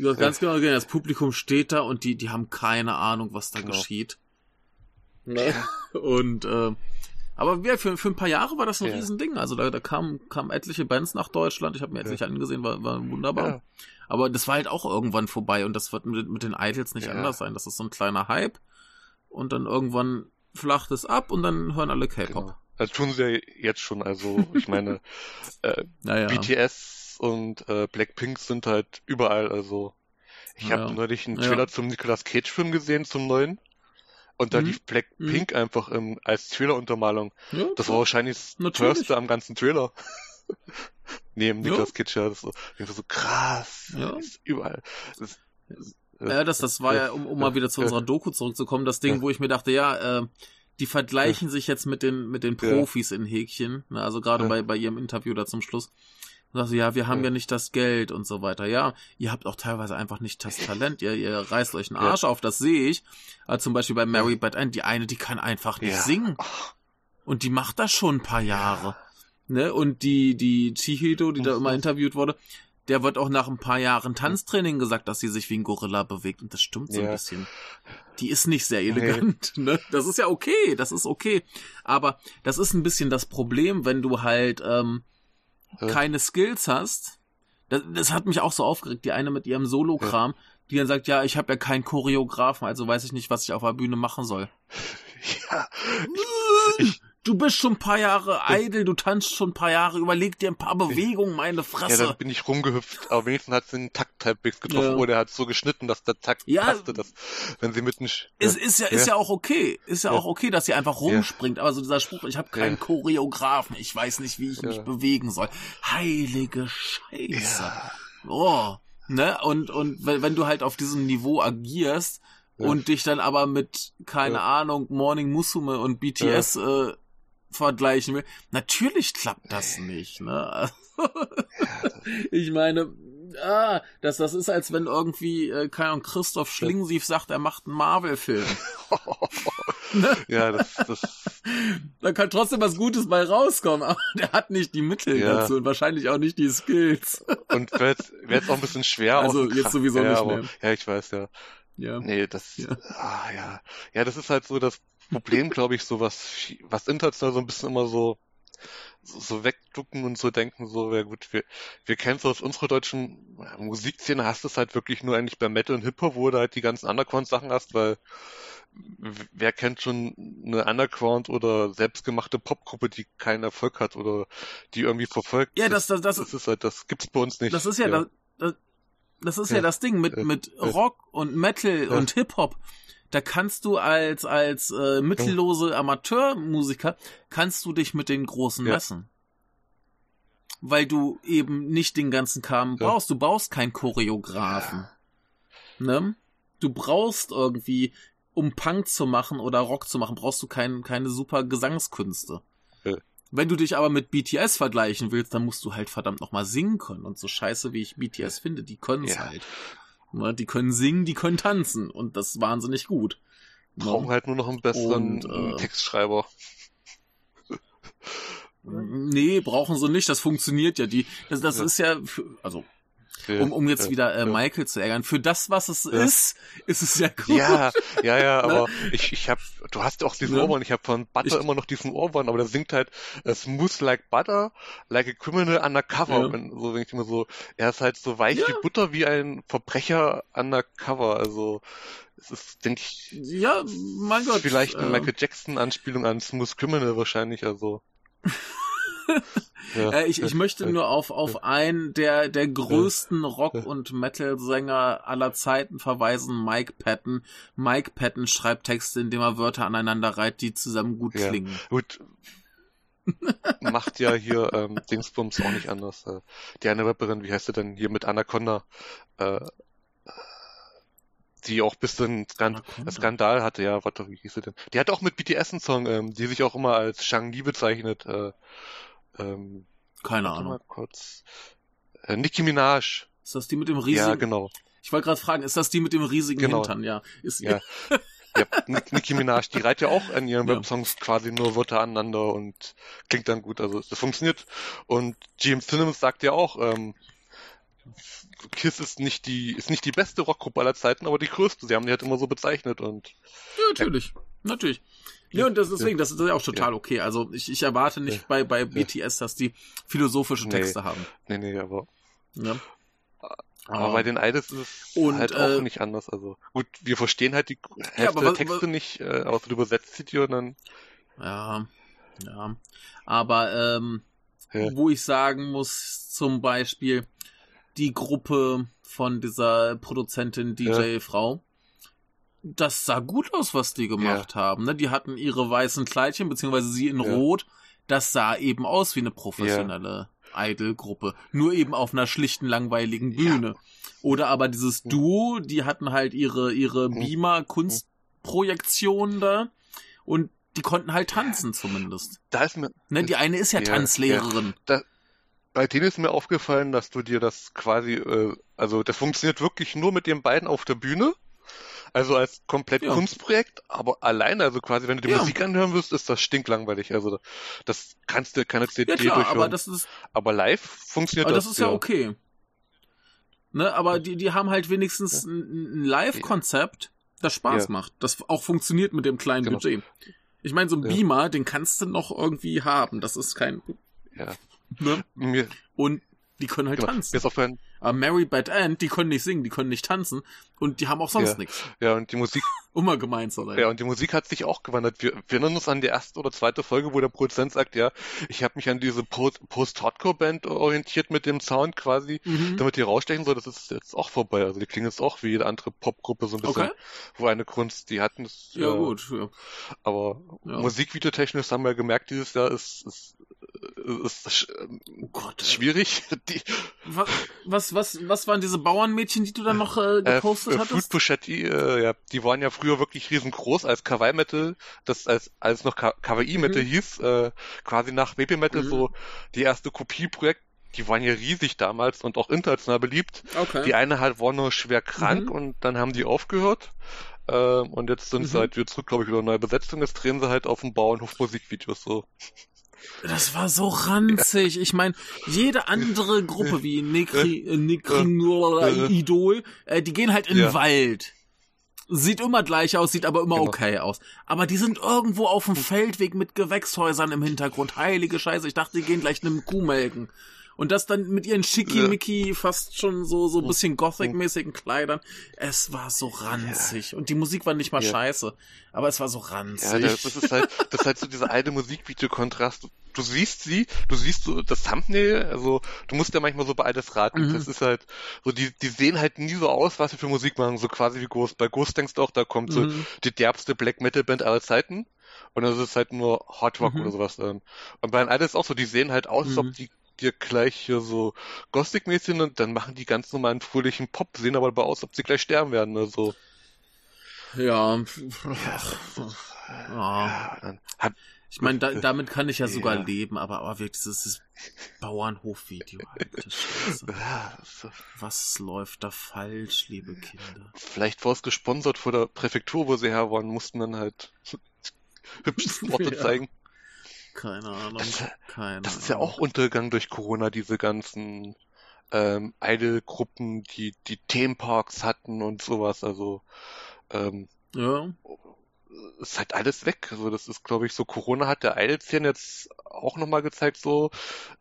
Du hast ganz genau gesehen, das Publikum steht da und die, die haben keine Ahnung, was da Genau. geschieht. Ne? Und äh, aber ja, für, für ein paar Jahre war das ein Ja. Riesending. Also da, da kamen, kamen etliche Bands nach Deutschland. Ich habe mir etliche angesehen, war, war wunderbar. Ja. Aber das war halt auch irgendwann vorbei und das wird mit, mit den Idols nicht Ja. anders sein. Das ist so ein kleiner Hype und dann irgendwann flacht es ab und dann hören alle K-Pop. Genau. Das tun sie ja jetzt schon, also ich meine, äh, Naja. BTS und äh, Blackpink sind halt überall, also ich Ja. habe neulich einen Ja. Trailer zum Nicolas Cage Film gesehen, zum neuen. Und da Mhm. lief Blackpink einfach im, als Traileruntermalung. ja, Das war wahrscheinlich das teuerste am ganzen Trailer. Neben Ja. Nicolas Cage, ja, das so, so krass. Ja. Ist überall. Das, Ja, das, das war ja, um, um mal wieder zu Ja. unserer Doku zurückzukommen, das Ding, Ja. wo ich mir dachte, ja, äh, die vergleichen sich jetzt mit den, mit den Ja. Profis in Häkchen, ne, also gerade Ja. bei, bei ihrem Interview da zum Schluss. Und dachte, ja, wir haben ja. Ja. nicht das Geld und so weiter. Ja, ihr habt auch teilweise einfach nicht das Talent. Ihr, ihr reißt euch einen Ja. Arsch auf, das sehe ich. Also zum Beispiel bei Mary Bad Ann, die eine, die kann einfach nicht Ja. singen. Und die macht das schon ein paar Jahre. Ne? Und die, die Chihito, die da immer interviewt wurde, der wird auch nach ein paar Jahren Tanztraining gesagt, dass sie sich wie ein Gorilla bewegt. Und das stimmt so ein Ja. bisschen. Die ist nicht sehr elegant. Ne? Das ist ja okay, das ist okay. Aber das ist ein bisschen das Problem, wenn du halt ähm, Ja. keine Skills hast. Das, das hat mich auch so aufgeregt. Die eine mit ihrem Solo-Kram, die dann sagt, ja, ich habe ja keinen Choreografen, also weiß ich nicht, was ich auf der Bühne machen soll. ja, Du bist schon ein paar Jahre idle, du tanzt schon ein paar Jahre, überleg dir ein paar Bewegungen, meine ja, Fresse. dann bin ich rumgehüpft, aber wenigstens hat sie den Takt halbwegs getroffen Ja. oder er hat so geschnitten, dass der Takt Ja. passte, dass, wenn sie mitten, Es ist ja, ist ja auch okay. Ist ja, Ja. auch okay, dass sie einfach rumspringt. Aber so dieser Spruch, ich habe keinen Ja. Choreografen, ich weiß nicht, wie ich Ja. mich bewegen soll. Heilige Scheiße. ja, Oh. Ne? Und, und wenn, wenn du halt auf diesem Niveau agierst Ja. und dich dann aber mit, keine Ja. Ahnung, Morning Musume und BTS äh, vergleichen will, natürlich klappt das nicht, ne? ich meine, ah, das, das ist, als wenn irgendwie, äh, keine Ahnung, Christoph Schlingensief sagt, er macht einen Marvel-Film. ja, das, das, Da kann trotzdem was Gutes bei rauskommen, aber der hat nicht die Mittel Ja. dazu und wahrscheinlich auch nicht die Skills. und wäre jetzt, auch ein bisschen schwer. Also jetzt sowieso ja, nicht aber, mehr. Ja, ich weiß, ja. Ja. Nee, das, Ja. ah, ja. Ja, das ist halt so das Problem, glaube ich, so was, was international so ein bisschen immer so, so, so wegducken und so denken, so, ja gut, wir, wir kennen es aus unserer deutschen Musikszene, hast du es halt wirklich nur eigentlich bei Metal und Hip-Hop, wo du halt die ganzen Underground-Sachen hast, weil wer kennt schon eine Underground oder selbstgemachte Popgruppe, die keinen Erfolg hat oder die irgendwie verfolgt? Ja, das, das, das, das ist halt, das gibt's bei uns nicht. das ist ja, Das, das, das ist ja, ja das Ding mit, mit Rock und Metal und Hip-Hop. Da kannst du als, als äh, mittellose Amateurmusiker, kannst du dich mit den Großen messen. Weil du eben nicht den ganzen Kram brauchst. Du brauchst keinen Choreografen. Ne? Du brauchst irgendwie, um Punk zu machen oder Rock zu machen, brauchst du kein, keine super Gesangskünste. Wenn du dich aber mit BTS vergleichen willst, dann musst du halt verdammt nochmal singen können. Und so scheiße, wie ich BTS finde, die können es ja. halt. Ne, die können singen, die können tanzen. Und das ist wahnsinnig gut. Ne? Brauchen halt nur noch einen besseren und, äh, Textschreiber. Nee, brauchen sie nicht. Das funktioniert ja. Die, das, das ja. ist ja, also um, um jetzt wieder äh, Michael zu ärgern. Für das, was es ja. ist, ist es ja gut. Ja, ja, ja, ne? aber ich, ich hab, du hast auch diesen ne? Ohrwurm, ich habe von Butter ich, immer noch diesen Ohrwurm, aber der singt halt uh, smooth like butter, like a criminal undercover. Ja. Wenn, so wenn ich immer so, er ist halt so weich ja. wie Butter, wie ein Verbrecher undercover. Also es ist, denke ich, ja, mein Gott, vielleicht eine äh, Michael Jackson Anspielung an Smooth Criminal wahrscheinlich, also. Ja, äh, ich, ich möchte nur auf, auf einen der, der größten Rock- und Metal-Sänger aller Zeiten verweisen, Mike Patton. Mike Patton schreibt Texte, indem er Wörter aneinander reiht, die zusammen gut ja, klingen. Gut. Macht ja hier ähm, Dingsbums auch nicht anders. Äh, die eine Rapperin, wie heißt sie denn hier mit Anaconda? Äh, die auch bis bisschen Skand Skandal hatte, ja, warte, wie hieß sie denn? Die hat auch mit BTS einen Song, ähm, die sich auch immer als Shang-Li bezeichnet. Äh, ähm, Keine Ahnung. Kurz. Äh, Nicki Minaj. Ist das die mit dem riesigen? Ja, genau. Ich wollte gerade fragen, ist das die mit dem riesigen genau. Hintern? Ja, ist ja. ja, Nicki Minaj, die reiht ja auch in ihren ja. Websongs quasi nur Wörter aneinander und klingt dann gut. Also das funktioniert. Und James Simmons sagt ja auch, ähm, Kiss ist nicht die ist nicht die beste Rockgruppe aller Zeiten, aber die größte. Sie haben die halt immer so bezeichnet und ja, natürlich, ja. natürlich. Ja, und das deswegen, das ist ja auch total ja. okay. Also ich, ich erwarte nicht ja. bei, bei BTS, dass die philosophische Texte nee. haben. Nee, nee, aber. Ja. Aber bei den Idols ist es und, halt auch äh, nicht anders. Also gut, wir verstehen halt die Hälfte ja, der Texte was, nicht, äh, außer du übersetzt sie dir und dann. Ja, ja. Aber ähm, wo ich sagen muss, zum Beispiel die Gruppe von dieser Produzentin DJ Frau, das sah gut aus, was die gemacht ja. haben. Ne? Die hatten ihre weißen Kleidchen, beziehungsweise sie in ja. Rot. Das sah eben aus wie eine professionelle ja. Idol-Gruppe. Nur eben auf einer schlichten, langweiligen Bühne. Oder aber dieses Duo, die hatten halt ihre, ihre Beamer-Kunstprojektion da. Und die konnten halt tanzen zumindest. Da ist mir, ne, die eine ist ja, Tanzlehrerin. Da, bei denen ist mir aufgefallen, dass du dir das quasi, äh, also das funktioniert wirklich nur mit den beiden auf der Bühne. Also als komplett ja. Kunstprojekt, aber alleine, also quasi, wenn du die ja. Musik anhören wirst, ist das stinklangweilig. Also das kannst du keine CD ja, klar, durchhören. Aber, das ist, aber live funktioniert aber das. Das ist ja, okay. Ne, aber die, die haben halt wenigstens ein, ein Live-Konzept, das Spaß macht. Das auch funktioniert mit dem kleinen genau. Budget. Ich meine, so ein Beamer, den kannst du noch irgendwie haben. Das ist kein. Ja. Ne? Mir, Und die können halt genau. tanzen. Mir ist aufgefallen, aber Mary Bad End, die können nicht singen, die können nicht tanzen und die haben auch sonst ja. nichts. Ja, und die Musik. mal gemein zu sein. Ja, und die Musik hat sich auch gewandert. Wir, wir erinnern uns an die erste oder zweite Folge, wo der Produzent sagt, ja, ich habe mich an diese Post-Hardcore-Band orientiert mit dem Sound quasi, mhm. damit die rausstechen soll. Das ist jetzt auch vorbei. Also die klingen jetzt auch wie jede andere Popgruppe so ein bisschen, okay. wo eine Kunst, die hatten es. Ja, äh, gut. Ja. Aber ja. Musikvideotechnisch haben wir gemerkt, dieses Jahr ist, ist ist oh Gott, schwierig. Die, was, was, was, was waren diese Bauernmädchen, die du dann noch äh, äh gepostet äh, hattest? Fruit Pushetti, äh, ja, die waren ja früher wirklich riesengroß als Kawaii Metal, das als, als noch Kawaii Metal mhm. hieß, äh, quasi nach Baby Metal mhm. so die erste Kopieprojekt die waren ja riesig damals und auch international beliebt. Okay. Die eine halt war nur schwer krank mhm. und dann haben die aufgehört. Ähm, und jetzt sind mhm. sie halt wieder zurück, glaube ich, wieder neue Besetzung. Jetzt drehen sie halt auf dem Bauernhof Musikvideos so. Das war so ranzig. Ich meine, jede andere Gruppe wie Nekri, äh, Nekri Idol, äh, die gehen halt in den ja. Wald. Sieht immer gleich aus, sieht aber immer genau. okay aus. Aber die sind irgendwo auf dem Feldweg mit Gewächshäusern im Hintergrund. Heilige Scheiße, ich dachte, die gehen gleich einem Kuh melken. Und das dann mit ihren schickimicki, fast schon so, so ein bisschen Gothic-mäßigen Kleidern. Es war so ranzig. Ja. Und die Musik war nicht mal ja. scheiße. Aber es war so ranzig. Ja, das ist halt, das ist halt so dieser alte Musikvideo-Kontrast. du siehst sie, du siehst so das Thumbnail, also du musst ja manchmal so bei alles raten. Mhm. Das ist halt, so die, die sehen halt nie so aus, was sie für Musik machen, so quasi wie Ghost. Bei Ghost denkst du auch, da kommt so mhm. die derbste Black Metal Band aller Zeiten. Und das ist halt nur Hard Rock mhm. oder sowas. Und bei den Idols auch so, die sehen halt aus, als ob mhm. die dir gleich hier so Gothic-mäßig und dann machen die ganz normalen fröhlichen Pop, sehen aber dabei aus, als ob sie gleich sterben werden. Also. Ja. ja. Hat, ich meine, da, damit kann ich ja sogar ja. leben, aber, aber wirklich, das ist Bauernhofvideo, Was läuft da falsch, liebe Kinder? Vielleicht war es gesponsert vor der Präfektur, wo sie her waren, mussten dann halt hübschesten Orte ja. zeigen. Keine Ahnung. Das, Keine das ist ja auch Untergang durch Corona, diese ganzen ähm, Idol-Gruppen, die die Themenparks hatten und sowas. Also ähm, ja. ist halt alles weg. Also das ist, glaube ich, so Corona hat der Idol-Szene jetzt auch nochmal gezeigt, so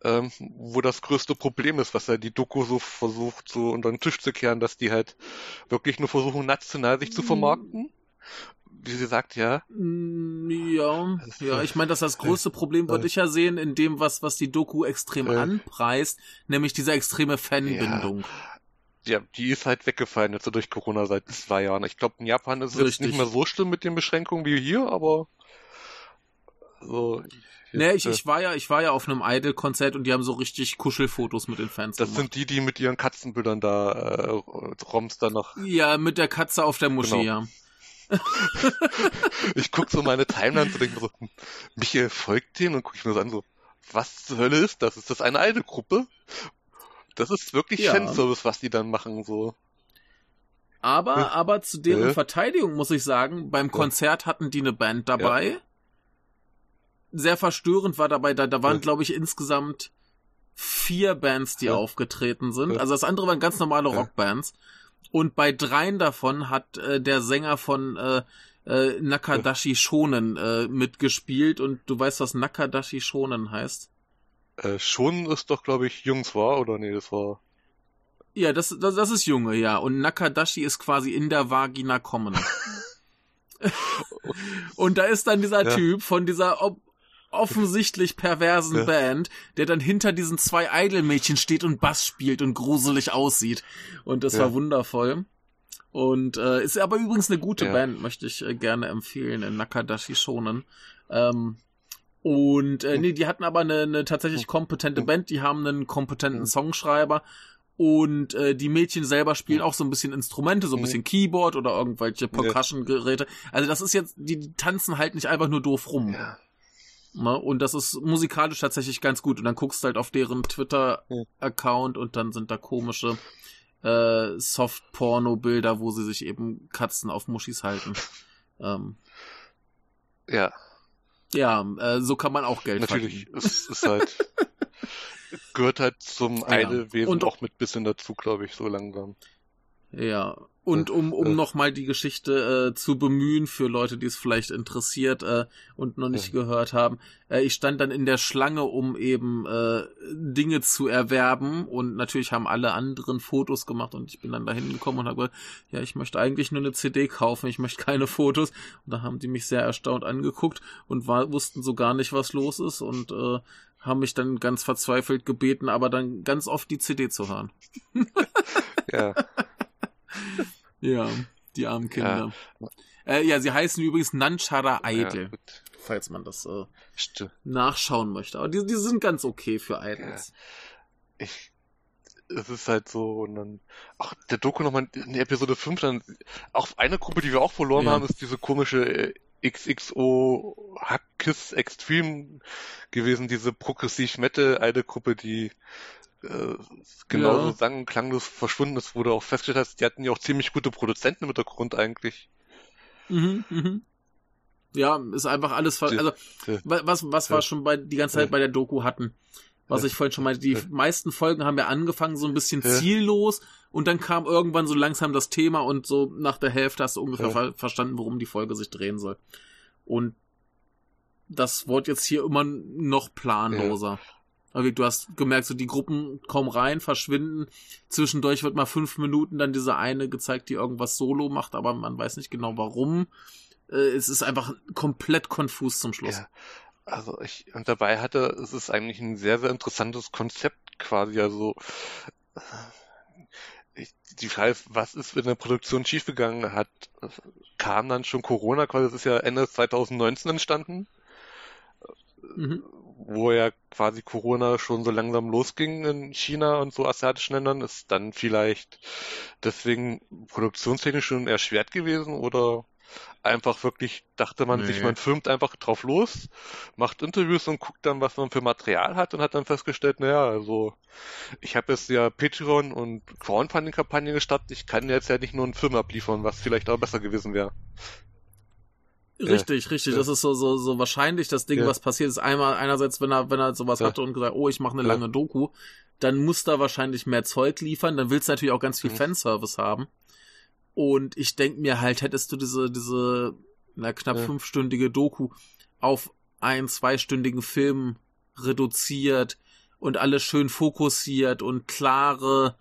ähm, wo das größte Problem ist, was ja die Doku so versucht, so unter den Tisch zu kehren, dass die halt wirklich nur versuchen, national sich zu mhm. vermarkten wie sie sagt, ja. Mm, ja, ja, ich meine, dass das größte Problem würde ich ja sehen in dem, was, was die Doku extrem äh, anpreist, nämlich diese extreme Fanbindung. Ja. ja. die ist halt weggefallen jetzt durch Corona seit zwei Jahren. Ich glaube, in Japan ist es jetzt nicht mehr so schlimm mit den Beschränkungen wie hier, aber so. Nee, ich, ich war ja, ich war ja auf einem Idol-Konzert und die haben so richtig Kuschelfotos mit den Fans Das gemacht. sind die, die mit ihren Katzenbildern da äh, Roms dann noch. Ja, mit der Katze auf der Moschee, genau. ja. ich guck so meine Timeline und denke so, hm, Michael folgt denen und gucke ich mir so an, so, was zur Hölle ist das? Ist das eine alte Gruppe? Das ist wirklich ja. Fanservice, was die dann machen, so. Aber, ja. aber zu deren ja. Verteidigung muss ich sagen, beim Konzert hatten die eine Band dabei. Sehr verstörend war dabei, da, da waren, glaube ich, insgesamt vier Bands, die aufgetreten sind. Also das andere waren ganz normale Rockbands. Und bei dreien davon hat äh, der Sänger von äh, äh, Nakadashi Shonen äh, mitgespielt. Und du weißt, was Nakadashi Shonen heißt? Äh, Shonen ist doch, glaube ich, Jungs war, oder nee, das war. Ja, das, das, das ist Junge, ja. Und Nakadashi ist quasi in der Vagina kommen. und da ist dann dieser ja. Typ von dieser ob offensichtlich perversen ja. Band, der dann hinter diesen zwei Idol-Mädchen steht und Bass spielt und gruselig aussieht. Und das ja. war wundervoll. Und äh, ist aber übrigens eine gute ja. Band, möchte ich äh, gerne empfehlen, in Nakadashi Shonen. Ähm, und äh, nee, die hatten aber eine, eine tatsächlich kompetente Band, die haben einen kompetenten Songschreiber und äh, die Mädchen selber spielen auch so ein bisschen Instrumente, so ein bisschen Keyboard oder irgendwelche Percussion-Geräte. Also das ist jetzt, die, die tanzen halt nicht einfach nur doof rum. Ja. Ne? Und das ist musikalisch tatsächlich ganz gut. Und dann guckst du halt auf deren Twitter-Account und dann sind da komische äh, Soft-Porno-Bilder, wo sie sich eben Katzen auf Muschis halten. Ähm, ja. Ja, äh, so kann man auch Geld Natürlich, verdienen. es ist halt gehört halt zum ja. Idolwesen und auch mit bisschen dazu, glaube ich, so langsam. Ja, und um, um äh, nochmal die Geschichte äh, zu bemühen für Leute, die es vielleicht interessiert äh, und noch nicht ja. gehört haben. Äh, ich stand dann in der Schlange, um eben äh, Dinge zu erwerben und natürlich haben alle anderen Fotos gemacht und ich bin dann da hingekommen und habe gesagt, ja, ich möchte eigentlich nur eine CD kaufen, ich möchte keine Fotos. Und da haben die mich sehr erstaunt angeguckt und war, wussten so gar nicht, was los ist und äh, haben mich dann ganz verzweifelt gebeten, aber dann ganz oft die CD zu hören. ja. Ja, die armen Kinder. Ja, äh, ja sie heißen übrigens Nanchara Idol. Ja, falls man das äh, nachschauen möchte. Aber die, die sind ganz okay für Idols. Ja. Ich, es ist halt so, und dann, ach, der Doku nochmal in Episode 5, dann, auch eine Gruppe, die wir auch verloren ja. haben, ist diese komische äh, XXO Hackkiss Extreme gewesen, diese Progressiv Metal, eine Gruppe, die äh, genauso ja. sang- klanglos verschwunden ist, wurde auch festgestellt hast, die hatten ja auch ziemlich gute Produzenten im Hintergrund eigentlich. Mhm, mhm. Ja, ist einfach alles, ver also, was, was wir schon bei, die ganze Zeit bei der Doku hatten. Was ich vorhin schon meinte, die meisten Folgen haben ja angefangen so ein bisschen ziellos und dann kam irgendwann so langsam das Thema und so nach der Hälfte hast du ungefähr ver verstanden, worum die Folge sich drehen soll. Und das wurde jetzt hier immer noch planloser. Okay, du hast gemerkt, so die Gruppen kommen rein, verschwinden. Zwischendurch wird mal fünf Minuten dann diese eine gezeigt, die irgendwas solo macht, aber man weiß nicht genau warum. Äh, es ist einfach komplett konfus zum Schluss. Ja. Also ich, und dabei hatte, es ist eigentlich ein sehr, sehr interessantes Konzept quasi, also ich, die Frage ist, was ist in der Produktion schiefgegangen? Hat, kam dann schon Corona, quasi, das ist ja Ende 2019 entstanden, mhm. Wo ja quasi Corona schon so langsam losging in China und so asiatischen Ländern, ist dann vielleicht deswegen produktionstechnisch schon erschwert gewesen oder einfach wirklich dachte man nee. sich, man filmt einfach drauf los, macht Interviews und guckt dann, was man für Material hat und hat dann festgestellt, naja, also ich habe jetzt ja Patreon und Crowdfunding-Kampagne gestartet, ich kann jetzt ja nicht nur einen Film abliefern, was vielleicht auch besser gewesen wäre. Richtig, ja. richtig. Ja. Das ist so, so, so wahrscheinlich das Ding, ja. was passiert ist. Einmal, einerseits, wenn er, wenn er sowas hatte und gesagt, oh, ich mache eine lange Doku, dann muss da wahrscheinlich mehr Zeug liefern. Dann willst du natürlich auch ganz viel mhm. Fanservice haben. Und ich denk mir halt, hättest du diese, diese, na, knapp ja. fünfstündige Doku auf einen zweistündigen Film reduziert und alles schön fokussiert und klare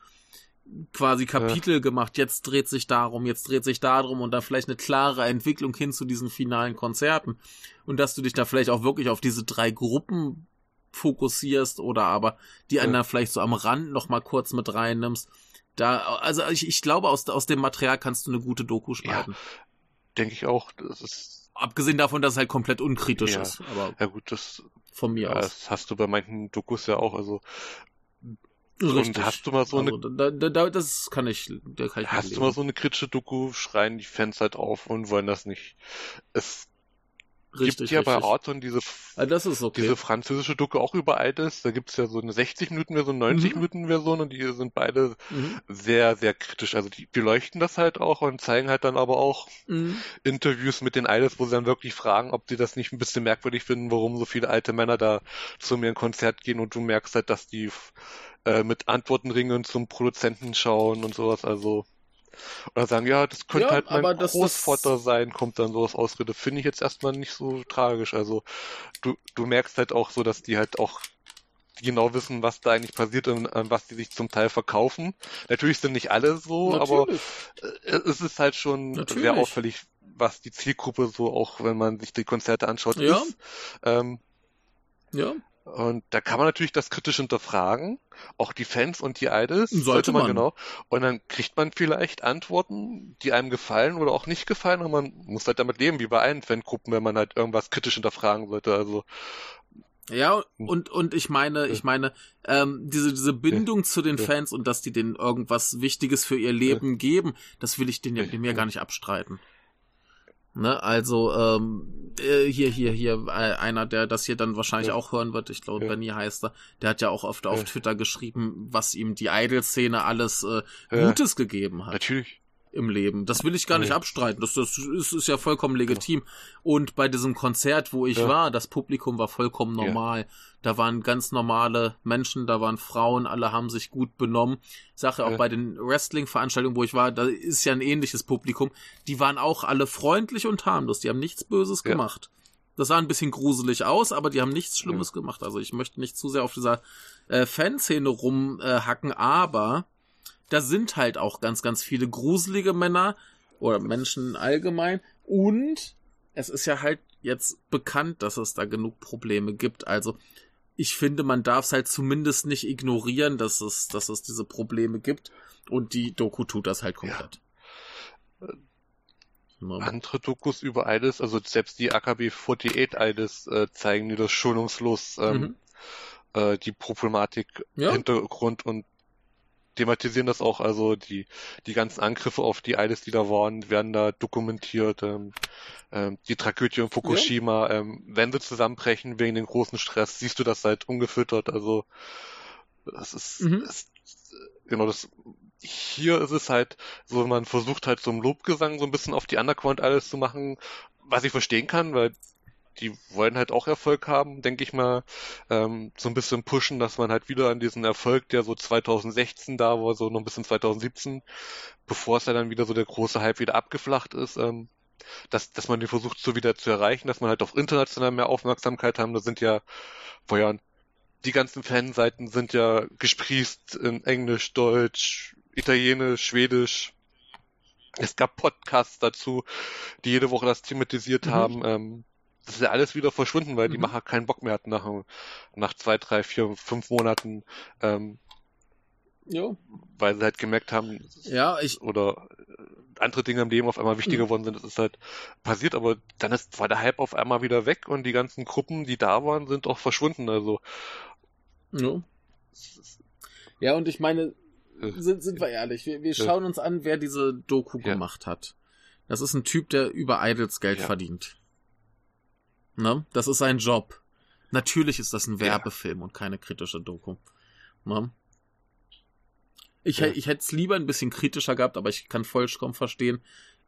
quasi Kapitel ja. gemacht. Jetzt dreht sich darum, jetzt dreht sich darum und da vielleicht eine klare Entwicklung hin zu diesen finalen Konzerten. Und dass du dich da vielleicht auch wirklich auf diese drei Gruppen fokussierst oder aber die ja. anderen vielleicht so am Rand noch mal kurz mit reinnimmst. Da, also ich, ich glaube, aus, aus dem Material kannst du eine gute Doku schneiden. Ja, denke ich auch. Das ist Abgesehen davon, dass es halt komplett unkritisch ja, ist. Aber ja gut, das von mir aus. Das hast du bei manchen Dokus ja auch. Also Richtig. Und hast du mal so also, eine. Da, da, da, das kann ich. Da kann ich hast du mal so eine kritische Doku, schreien die Fans halt auf und wollen das nicht. Es Richtig, gibt ja richtig. bei Arton diese, ist okay. diese französische Doku auch über Altes. Da gibt's ja so eine 60-Minuten-Version, 90-Minuten-Version und die sind beide mhm. sehr, sehr kritisch. Also die beleuchten das halt auch und zeigen halt dann aber auch mhm. Interviews mit den Idols, wo sie dann wirklich fragen, ob sie das nicht ein bisschen merkwürdig finden, warum so viele alte Männer da zu mir ein Konzert gehen und du merkst halt, dass die äh, mit Antwortenringen zum Produzenten schauen und sowas. Also oder sagen, ja, das könnte ja, halt mein Großvater das... sein, kommt dann so aus Ausrede. Finde ich jetzt erstmal nicht so tragisch. Also du, du merkst halt auch so, dass die halt auch genau wissen, was da eigentlich passiert und äh, was die sich zum Teil verkaufen. Natürlich sind nicht alle so, Natürlich. aber äh, es ist halt schon Natürlich. sehr auffällig, was die Zielgruppe so auch, wenn man sich die Konzerte anschaut, ja. ist. Ähm, ja. Und da kann man natürlich das kritisch hinterfragen, auch die Fans und die Idols. Sollte, sollte man, man, genau. Und dann kriegt man vielleicht Antworten, die einem gefallen oder auch nicht gefallen. Und man muss halt damit leben, wie bei allen Fangruppen, wenn man halt irgendwas kritisch hinterfragen sollte. Also ja, und, und ich meine, ich meine, ähm, diese, diese Bindung ja. zu den ja. Fans und dass die denen irgendwas Wichtiges für ihr Leben ja. geben, das will ich denen ja, dem ja gar nicht abstreiten. Ne, also ähm, äh, hier, hier, hier, äh, einer, der das hier dann wahrscheinlich ja. auch hören wird, ich glaube, ja. Benny heißt er, der hat ja auch oft ja. auf Twitter geschrieben, was ihm die Idol-Szene alles äh, Gutes gegeben hat. Natürlich im Leben. Das will ich gar nicht abstreiten. Das, das ist, ist ja vollkommen legitim. Und bei diesem Konzert, wo ich ja. war, das Publikum war vollkommen normal. Ja. Da waren ganz normale Menschen, da waren Frauen, alle haben sich gut benommen. Sache ja. auch bei den Wrestling-Veranstaltungen, wo ich war, da ist ja ein ähnliches Publikum. Die waren auch alle freundlich und harmlos. Die haben nichts Böses gemacht. Das sah ein bisschen gruselig aus, aber die haben nichts Schlimmes gemacht. Also ich möchte nicht zu sehr auf dieser äh, Fanszene rumhacken, äh, aber da sind halt auch ganz, ganz viele gruselige Männer oder Menschen allgemein. Und es ist ja halt jetzt bekannt, dass es da genug Probleme gibt. Also ich finde, man darf es halt zumindest nicht ignorieren, dass es, dass es diese Probleme gibt. Und die Doku tut das halt komplett. Ja. Andere Dokus über Eides, also selbst die AKB 48 Eides äh, zeigen die das schonungslos ähm, mhm. äh, die Problematik, ja. Hintergrund und thematisieren das auch, also die, die ganzen Angriffe auf die Idols, die da waren, werden da dokumentiert. Ähm, ähm, die Tragödie in Fukushima, ja. ähm, wenn sie zusammenbrechen wegen dem großen Stress, siehst du das halt ungefüttert. Also das ist, mhm. ist genau das. Hier ist es halt so, man versucht halt so im Lobgesang so ein bisschen auf die Underground alles zu machen, was ich verstehen kann, weil die wollen halt auch Erfolg haben, denke ich mal, ähm, so ein bisschen pushen, dass man halt wieder an diesen Erfolg, der so 2016 da war, so noch ein bisschen 2017, bevor es ja dann wieder so der große Hype wieder abgeflacht ist, ähm, dass, dass man den versucht so wieder zu erreichen, dass man halt auf international mehr Aufmerksamkeit haben. Da sind ja vor Jahren die ganzen Fanseiten sind ja gesprießt in Englisch, Deutsch, Italienisch, Schwedisch. Es gab Podcasts dazu, die jede Woche das thematisiert mhm. haben. Ähm, das ist ja alles wieder verschwunden, weil die Mhm. Macher keinen Bock mehr hatten nach, nach zwei, drei, vier, fünf Monaten, ähm, Jo. weil sie halt gemerkt haben, Ja, ich, oder äh, andere Dinge im Leben auf einmal wichtiger Mhm. geworden sind. Das ist halt passiert, aber dann ist, war der Hype auf einmal wieder weg und die ganzen Gruppen, die da waren, sind auch verschwunden. Also jo. Ja, und ich meine, äh, sind, sind wir ehrlich, wir, wir Ja. schauen uns an, wer diese Doku Ja. gemacht hat. Das ist ein Typ, der über Idols Geld Ja. verdient. Ne? Das ist sein Job. Natürlich ist das ein Ja. Werbefilm und keine kritische Doku. Ne? Ich, Ja. ich hätte es lieber ein bisschen kritischer gehabt, aber ich kann vollkommen verstehen,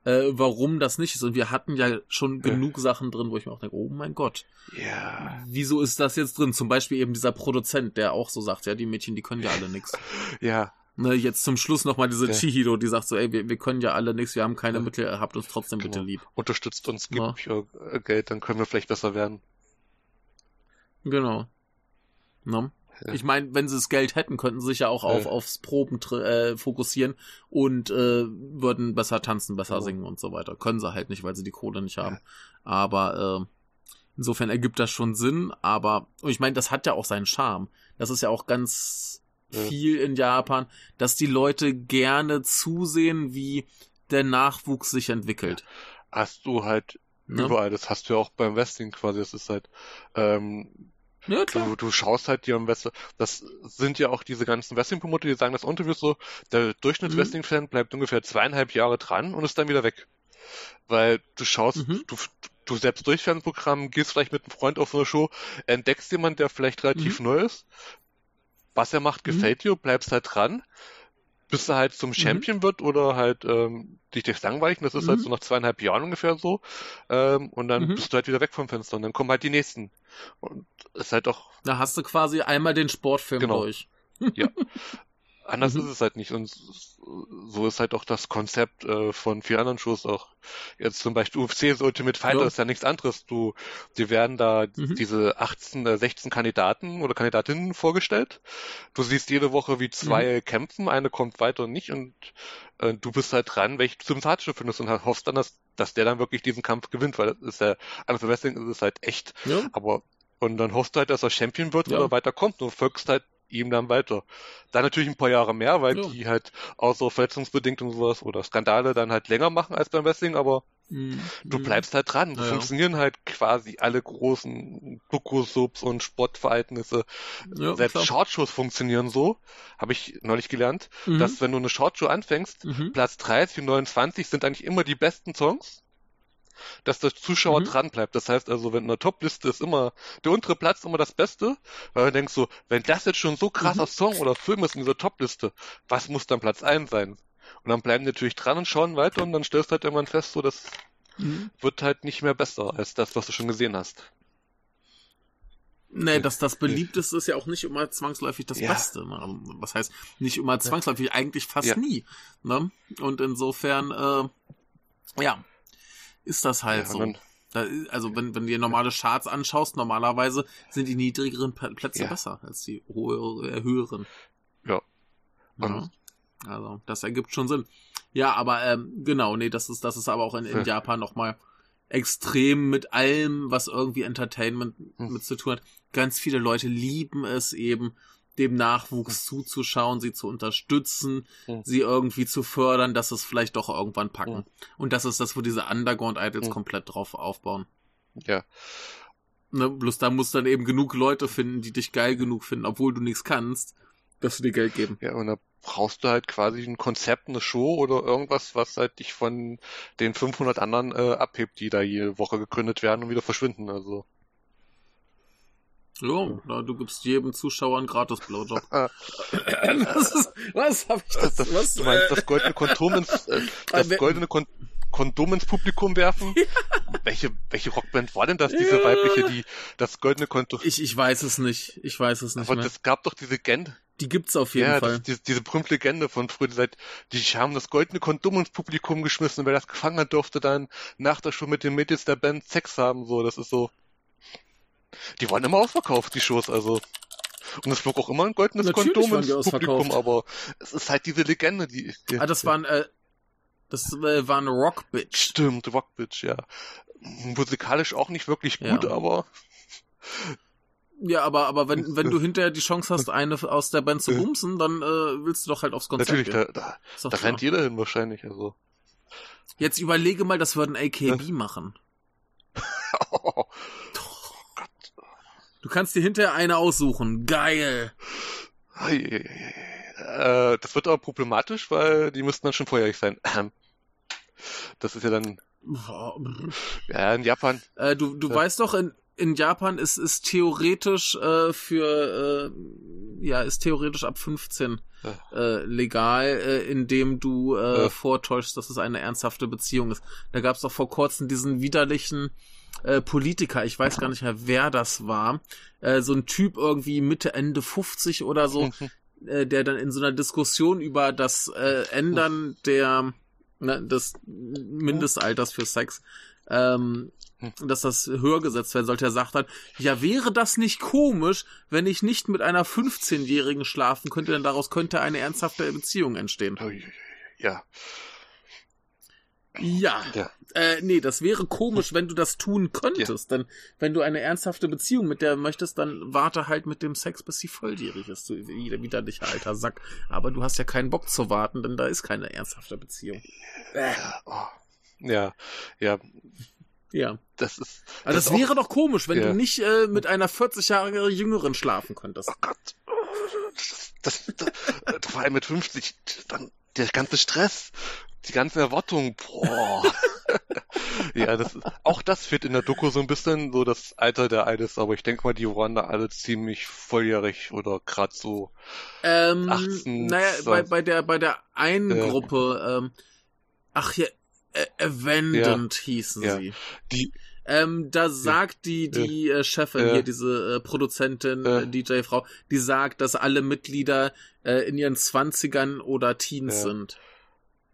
äh, warum das nicht ist. Und wir hatten ja schon Ja. genug Sachen drin, wo ich mir auch denke, oh mein Gott, ja, wieso ist das jetzt drin? Zum Beispiel eben dieser Produzent, der auch so sagt, ja, die Mädchen, die können ja alle nix. ja, Ne, jetzt zum Schluss nochmal diese Ja. Chihiro, die sagt so, ey, wir, wir können ja alle nichts, wir haben keine Ja. Mittel, habt uns trotzdem bitte Genau. lieb. unterstützt uns, Ja. gibt äh, Geld, dann können wir vielleicht besser werden. Genau. Ne? Ja. Ich meine, wenn sie das Geld hätten, könnten sie sich ja auch auf, Ja. aufs Proben äh, fokussieren und äh, würden besser tanzen, besser Ja. singen und so weiter. Können sie halt nicht, weil sie die Kohle nicht Ja. haben. Aber äh, insofern ergibt das schon Sinn. Aber und ich meine, das hat ja auch seinen Charme. Das ist ja auch ganz Ja. viel in Japan, dass die Leute gerne zusehen, wie der Nachwuchs sich entwickelt. Hast du halt Ne? überall, das hast du ja auch beim Wrestling quasi, das ist halt, ähm, Ja, du, du schaust halt dir am Wrestling, das sind ja auch diese ganzen Wrestling-Promoter, die sagen das Interviews so, der Mhm. Durchschnitts-Wrestling-Fan bleibt ungefähr zweieinhalb Jahre dran und ist dann wieder weg. Weil du schaust, Mhm. du, du selbst durch Fernsehprogramm, gehst vielleicht mit einem Freund auf eine Show, entdeckst jemand, der vielleicht relativ neu ist, was er macht, Mhm. gefällt dir, bleibst halt dran, bis er halt zum Champion wird oder halt ähm, dich durchs Langweilig, das ist halt Mhm. so nach zweieinhalb Jahren ungefähr so, ähm, und dann Mhm. bist du halt wieder weg vom Fenster und dann kommen halt die nächsten. Und ist halt auch Da hast du quasi einmal den Sportfilm Genau. durch. Anders Mhm. ist es halt nicht. Und so ist halt auch das Konzept äh, von vielen anderen Shows auch. Jetzt zum Beispiel UFC, Ultimate Fighter Ja. ist ja nichts anderes. Du, die werden da Mhm. diese 18, äh, 16 Kandidaten oder Kandidatinnen vorgestellt. Du siehst jede Woche, wie zwei Mhm. kämpfen, eine kommt weiter und nicht und äh, du bist halt dran, welche du sympathischer findest und hoffst dann, dass, dass der dann wirklich diesen Kampf gewinnt, weil das ist ja, anders Wrestling ist es halt echt Ja. aber, und dann hoffst du halt, dass er Champion wird Ja. oder weiterkommt und folgst halt ihm dann weiter. Dann natürlich ein paar Jahre mehr, weil Ja. die halt außer verletzungsbedingt und sowas oder Skandale dann halt länger machen als beim Wrestling, aber Mhm. du bleibst halt dran. So Ja, funktionieren halt quasi alle großen Doku-Subs und Sportverhältnisse. ja, Selbst. Shortshows funktionieren so, habe ich neulich gelernt, Mhm. dass wenn du eine Shortshow anfängst, Mhm. Platz 30 und 29 sind eigentlich immer die besten Songs, dass der Zuschauer Mhm. dran bleibt. Das heißt also, wenn in der Top-Liste ist immer der untere Platz immer das Beste, weil du denkst so, wenn das jetzt schon so krasser Mhm. Song oder Film ist in dieser Top-Liste, was muss dann Platz 1 sein? Und dann bleiben die natürlich dran und schauen weiter und dann stellst du halt irgendwann fest, so das Mhm. wird halt nicht mehr besser als das, was du schon gesehen hast. Nee, das, das beliebteste ist ja auch nicht immer zwangsläufig das Ja. Beste. Ne? Was heißt nicht immer zwangsläufig, eigentlich fast Ja. nie. Ne? Und insofern, äh, ja, ist das halt Ja, so. Da, also wenn, wenn du dir normale Charts anschaust, normalerweise sind die niedrigeren Plätze Ja. besser als die hohe, äh, höheren. Ja. Ja. Also, das ergibt schon Sinn. Ja, aber ähm, genau, nee, das ist, das ist aber auch in, in Ja. Japan nochmal extrem mit allem, was irgendwie Entertainment Hm. mit zu tun hat. Ganz viele Leute lieben es eben, dem Nachwuchs zuzuschauen, sie zu unterstützen, Hm. sie irgendwie zu fördern, dass es vielleicht doch irgendwann packen. Hm. Und das ist das, wo diese Underground Idols Hm. komplett drauf aufbauen. Ja. Ne? Bloß da musst du dann eben genug Leute finden, die dich geil genug finden, obwohl du nichts kannst, dass sie dir Geld geben. Ja, und da brauchst du halt quasi ein Konzept, eine Show oder irgendwas, was halt dich von den 500 anderen äh, abhebt, die da jede Woche gegründet werden und wieder verschwinden. Also Ja, na, du gibst jedem Zuschauer einen gratis Blowjob. Ah. was ist, was hab ich das? das, was? du meinst, das goldene Kondom ins, äh, das goldene Kon Kondom ins Publikum werfen? Welche, welche Rockband war denn das, diese Ja. weibliche, die das goldene Kondom... ich, ich weiß es nicht. Ich weiß es nicht Aber das gab doch diese Legende, Die gibt's auf jeden ja, Fall. das, diese, diese berühmte Legende von früher, die, seit, die haben das goldene Kondom ins Publikum geschmissen und wer das gefangen hat, durfte dann nach der Show mit den Mädels der Band Sex haben, so, das ist so. Die waren immer ausverkauft, die Shows, also. Und es flog auch immer ein goldenes Natürlich Kondom waren ins Publikum, aber es ist halt diese Legende, die. die ah, das waren, äh, das äh, war eine Rock-Bitch. Stimmt, Rockbitch, ja. musikalisch auch nicht wirklich gut, Ja. aber Ja, aber, aber wenn, wenn du hinterher die Chance hast, eine aus der Band zu Ja. bumsen, dann äh, willst du doch halt aufs Konzert natürlich, gehen. da, da, da rennt jeder hin wahrscheinlich. Also. Jetzt überlege mal, das würden AKB machen. Du kannst dir hinterher eine aussuchen. Geil. äh, das wird aber problematisch, weil die müssten dann schon vorjährig sein. Das ist ja dann, ja, in Japan. Äh, du du Ja. weißt doch, in, in Japan ist ist theoretisch äh, für äh, ja ist theoretisch ab 15 Ja. äh, legal, äh, indem du äh, Ja. vortäuschst, dass es eine ernsthafte Beziehung ist. Da gab es doch vor kurzem diesen widerlichen äh, Politiker, ich weiß gar nicht mehr, wer das war, äh, so ein Typ irgendwie Mitte Ende 50 oder so, äh, der dann in so einer Diskussion über das äh, Ändern der ne, des Mindestalters für Sex, ähm, dass das höher gesetzt werden sollte. Er sagt dann, ja, wäre das nicht komisch, wenn ich nicht mit einer 15-Jährigen schlafen könnte, denn daraus könnte eine ernsthafte Beziehung entstehen. Ja, Ja, ja. äh, nee, das wäre komisch, wenn du das tun könntest, denn wenn du eine ernsthafte Beziehung mit der möchtest, dann warte halt mit dem Sex, bis sie volljährig ist, du wieder, widerlicher alter Sack. Aber du hast ja keinen Bock zu warten, denn da ist keine ernsthafte Beziehung. Äh, Oh. Ja, ja, ja. das ist. Also das, ist auch- wäre doch komisch, wenn Ja. du nicht äh, mit einer 40 Jahre Jüngeren schlafen könntest. Oh Gott. Das, das, das, vor allem mit 50, dann der ganze Stress, die ganzen Erwartungen, boah. ja, das, auch das fehlt in der Doku so ein bisschen, so das Alter der Eides, aber ich denke mal, die waren da alle ziemlich volljährig oder gerade so. Ähm, 18, naja, so. bei, bei der bei der einen Ja. Gruppe, ähm, ach ja, äh, Avendant hießen Ja. sie. Die, Ähm, da sagt die die äh, Chefin Ja. hier, diese äh, Produzentin, Ja. äh, DJ-Frau, die sagt, dass alle Mitglieder äh, in ihren Zwanzigern oder Teens Ja. sind.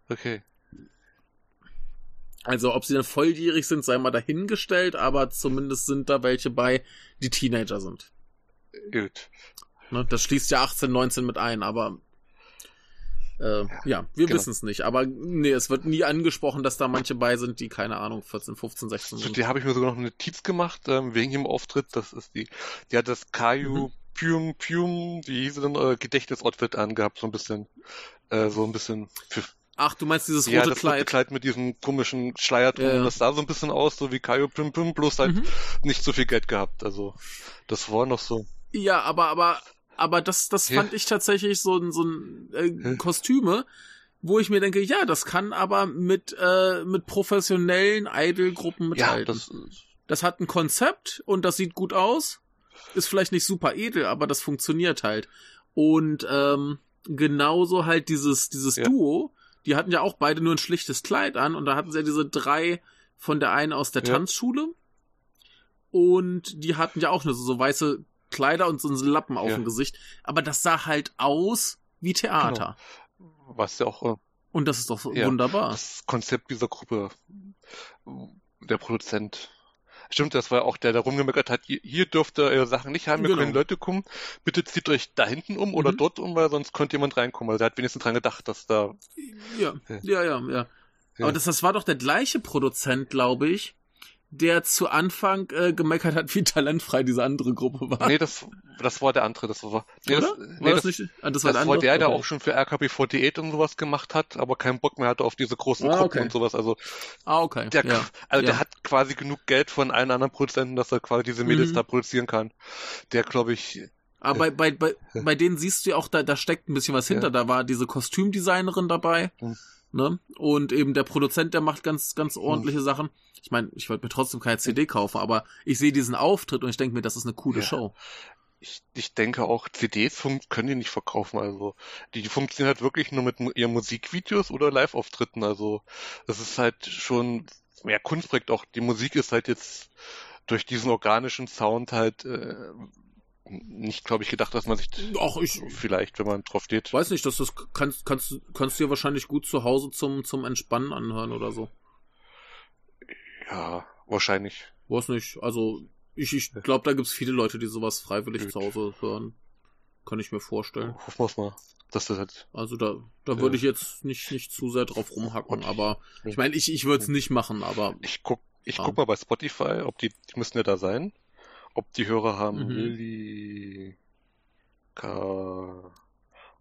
okay. Also ob sie dann volljährig sind, sei mal dahingestellt, aber zumindest sind da welche bei, die Teenager sind. Gut. Ne? Das schließt ja 18, 19 mit ein, aber äh, ja, wir genau. wissen es nicht. Aber nee, es wird nie angesprochen, dass da manche bei sind, die, keine Ahnung, 14, 15, 16 Zu sind. der habe ich mir sogar noch eine Notiz gemacht, ähm, wegen ihrem Auftritt. Das ist die, die hat das Caillou Mhm. Pium Pium, wie hieß denn, äh, Gedächtnisoutfit angehabt, so ein bisschen, äh, so ein bisschen für, Ach, du meinst dieses rote ja, das rote Kleid? Kleid mit diesem komischen Schleier drum. Ja, ja. Das sah so ein bisschen aus, so wie Caillou Pium Pium, bloß halt Mhm. nicht so viel Geld gehabt. Also, das war noch so. Ja, aber, aber, aber das, das Ja. fand ich tatsächlich so ein, so ein äh, Ja. Kostüme, wo ich mir denke, ja, das kann aber mit, äh, mit professionellen Idol-Gruppen Ja, mithalten. das, das hat ein Konzept und das sieht gut aus. Ist vielleicht nicht super edel, aber das funktioniert halt. Und ähm, genauso halt dieses, dieses Ja. Duo, die hatten ja auch beide nur ein schlichtes Kleid an und da hatten sie ja diese drei von der einen aus der Ja. Tanzschule und die hatten ja auch nur so, so weiße Kleider und so einen Lappen auf dem Gesicht. Aber das sah halt aus wie Theater. was ja auch äh, Und das ist doch wunderbar. das Konzept dieser Gruppe, der Produzent. Stimmt, das war auch der, der rumgemeckert hat, hier- dürft ihr eure Sachen nicht haben, hier Genau. können Leute kommen, bitte zieht euch da hinten um oder Mhm. dort um, weil sonst könnte jemand reinkommen. Also er hat wenigstens dran gedacht, dass da... Ja, Ja. ja, ja, ja. Ja. Aber das, das war doch der gleiche Produzent, glaube ich, der zu Anfang äh, gemeckert hat, wie talentfrei diese andere Gruppe war. Nee, das, das war der andere, das war... Nee, Oder? das, war nee, das, das, nicht? Ah, das das war der andere. der, der Okay. auch schon für RKB48 und sowas gemacht hat, aber keinen Bock mehr hatte auf diese großen Ah, Gruppen okay. und sowas. Also Ah, okay. der, ja. also der ja. hat quasi genug Geld von allen anderen Produzenten, dass er quasi diese Mädels Mhm. da produzieren kann. Der, glaube ich, Aber bei, bei, bei, bei denen siehst du ja auch, da, da steckt ein bisschen was hinter. Ja. Da war diese Kostümdesignerin dabei. Ne? Und eben der Produzent, der macht ganz, ganz ordentliche Sachen. Ich meine, ich wollte mir trotzdem keine CD kaufen, aber ich sehe diesen Auftritt und ich denke mir, das ist eine coole Ja. Show. ich, ich denke auch, CDs können die nicht verkaufen. Also die funktionieren halt wirklich nur mit ihren Musikvideos oder Live-Auftritten. Also das ist halt schon mehr Kunstprojekt. Auch die Musik ist halt jetzt durch diesen organischen Sound halt äh, nicht, glaube ich, gedacht, dass man sich Ach, ich vielleicht, wenn man drauf steht. weiß nicht, dass das kannst, kannst, kannst du dir wahrscheinlich gut zu Hause zum, zum Entspannen anhören oder so. Ja, wahrscheinlich. Weiß nicht. Also, ich, ich glaube, da gibt's viele Leute, die sowas freiwillig Gut. zu Hause hören. Kann ich mir vorstellen. Hoffen wir es mal, dass das halt. Also da, da Ja. würde ich jetzt nicht, nicht zu sehr drauf rumhacken, Und- aber ich meine, ich, ich würde es nicht machen, aber Ich guck, ich Ja. guck mal bei Spotify, ob die, die müssen ja da sein, ob die Hörer haben. Mhm. Lilly, K,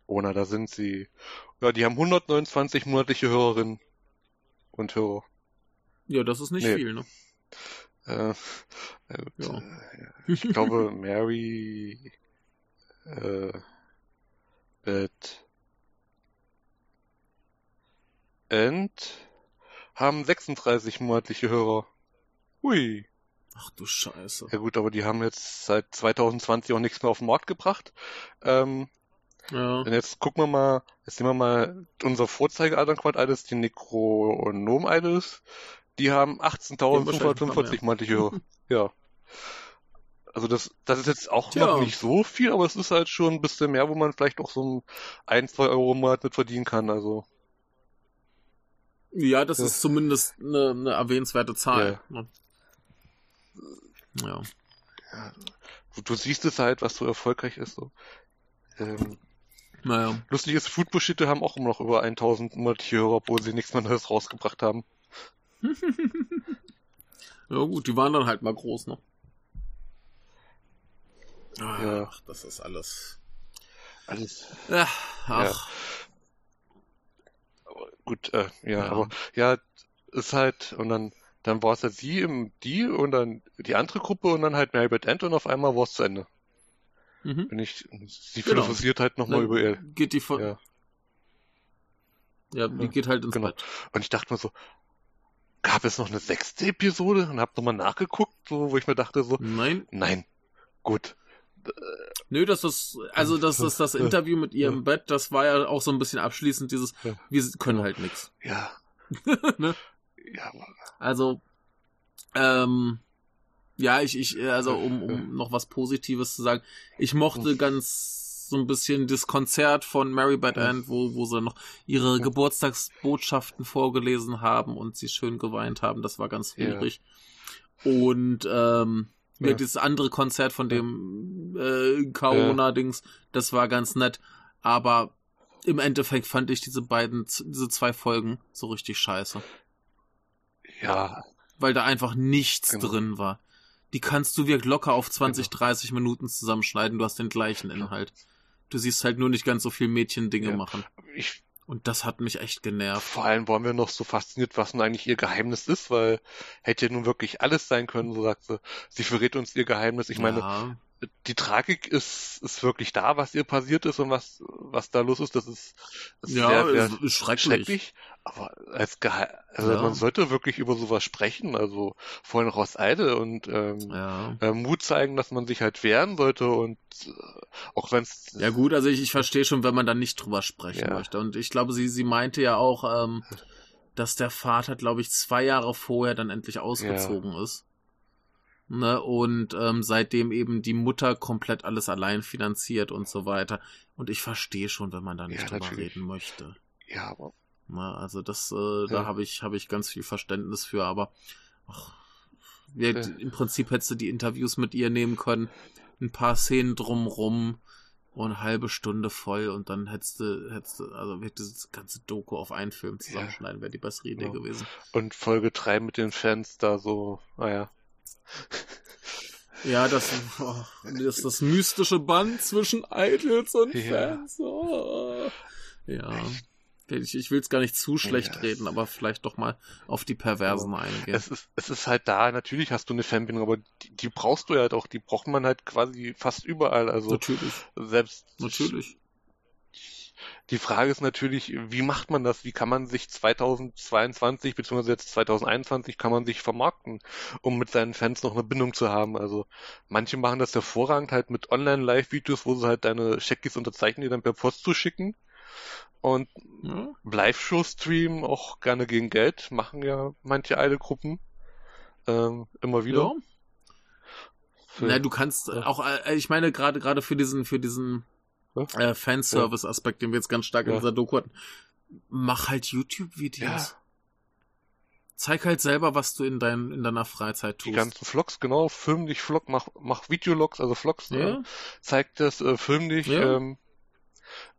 oh na, da sind sie. Ja, die haben 129 monatliche Hörerinnen und Hörer. Ja, das ist nicht Nee. viel, ne? Äh, äh, Ja. ich glaube, Mary, äh, Beth and haben 36 monatliche Hörer. Hui. Ach du Scheiße. Ja gut, aber die haben jetzt seit 2020 auch nichts mehr auf den Markt gebracht. Ähm, Ja. und jetzt gucken wir mal, jetzt nehmen wir mal unser Vorzeige-Adern-Quad Idols, die Necronom Idols. Die haben Die haben wahrscheinlich ein paar 18.545 monatliche Hörer. ja. Also das, das ist jetzt auch Tja. noch nicht so viel, aber es ist halt schon ein bisschen mehr, wo man vielleicht auch so ein, zwei Euro im Monat mit verdienen kann. Also Ja, das Ja. ist zumindest eine, eine erwähnenswerte Zahl. ne? Ja. du, du siehst es halt, was so erfolgreich ist. So. Ähm, Naja. lustig ist, Food Bullshit haben auch immer noch über 1000 monatliche Hörer, obwohl sie nichts mehr Neues rausgebracht haben. Ja gut, die waren dann halt mal groß, ne? Ach, Ja. das ist alles. Alles Ja, ach. aber gut, äh, ja, Ja. aber ja, ist halt, und dann, dann war es halt sie im die und dann die andere Gruppe und dann halt Marybeth End und auf einmal war es zu Ende. Mhm. Wenn ich, sie Genau. philosophiert halt nochmal über ihr. Geht die von. Ja. Ja, die Ja, geht halt ins genau. Bett. Und ich dachte mir so, gab es noch eine sechste Episode? Und hab nochmal nachgeguckt, so, wo ich mir dachte so, Nein. nein, gut. Nö, das ist, also das ist das Interview mit ihr im Bett, das war ja auch so ein bisschen abschließend, dieses, Ja. wir können halt nix. Ja. Ne? Ja, Also, ähm, ja, ich, ich, also um, Ja. um noch was Positives zu sagen, ich mochte ganz so ein bisschen das Konzert von Mary Ja. Ann, wo, wo sie noch ihre Ja. Geburtstagsbotschaften vorgelesen haben und sie schön geweint haben, das war ganz Ja. rührig. Und ähm, ja. Ja. dieses andere Konzert von dem äh, Kaona-Dings, das war ganz nett, aber im Endeffekt fand ich diese beiden, diese zwei Folgen so richtig scheiße ja, weil da einfach nichts Genau. drin war. Die kannst du wirklich locker auf 20, 30 Minuten zusammenschneiden, du hast den gleichen Inhalt. Du siehst halt nur nicht ganz so viel Mädchen-Dinge Ja. machen. ich, Und das hat mich echt genervt. vor allem waren wir noch so fasziniert, was nun eigentlich ihr Geheimnis ist, weil hätte ja nun wirklich alles sein können, so sagt sie. Sie verrät uns ihr Geheimnis. Ich meine, ja, die Tragik ist, ist wirklich da, was ihr passiert ist und was, was da los ist. Das ist, ist ja sehr, sehr ist, schrecklich. schrecklich. Aber als Geheim, also Ja. man sollte wirklich über sowas sprechen, also vor allem auch aus Eide und ähm, Ja. äh, Mut zeigen, dass man sich halt wehren sollte und äh, auch wenn es Ja gut, also ich, ich verstehe schon, wenn man da nicht drüber sprechen Ja. möchte. Und ich glaube, sie, sie meinte ja auch, ähm, dass der Vater, glaube ich, zwei Jahre vorher dann endlich ausgezogen ist. Ne, und ähm, seitdem eben die Mutter komplett alles allein finanziert und so weiter. Und ich verstehe schon, wenn man da nicht Ja, drüber natürlich. reden möchte. ja, aber Ne, also das, äh, da Ja. habe ich, habe ich ganz viel Verständnis für, aber ach, wir, Ja. im Prinzip hättest du die Interviews mit ihr nehmen können, ein paar Szenen drumrum und eine halbe Stunde voll und dann hättest du, hättest du, also wird das ganze Doku auf einen Film zusammenschneiden, wäre die bessere Idee gewesen. und Folge 3 mit den Fans da so, naja. Ja, das, oh, das das mystische Band zwischen Idols und Ja. Fans. Oh. Ja. Ich, ich will es gar nicht zu schlecht Ja. reden, aber vielleicht doch mal auf die Perversen eingehen. Es ist, es ist halt da, natürlich hast du eine Fanbindung, aber die, die brauchst du ja halt auch, die braucht man halt quasi fast überall. Also Natürlich, selbst natürlich. Die Frage ist natürlich, wie macht man das? Wie kann man sich 2022 beziehungsweise jetzt 2021 kann man sich vermarkten, um mit seinen Fans noch eine Bindung zu haben? Also manche machen das hervorragend halt mit Online-Live-Videos, wo sie halt deine Checkis unterzeichnen, die dann per Post zuschicken. Und Ja. Live-Show streamen auch gerne gegen Geld, machen ja manche Idol-Gruppen ähm, immer wieder. Ja. Für- Na, du kannst auch, äh, ich meine, gerade gerade für diesen, für diesen. Äh, Fanservice-Aspekt, den wir jetzt ganz stark in dieser Doku hatten, mach halt YouTube-Videos. Zeig halt selber, was du in, dein, in deiner Freizeit die tust. ganzen Vlogs, genau, film dich Vlog, mach, mach Videologs, also Vlogs, äh, zeig das, äh, film dich, ähm,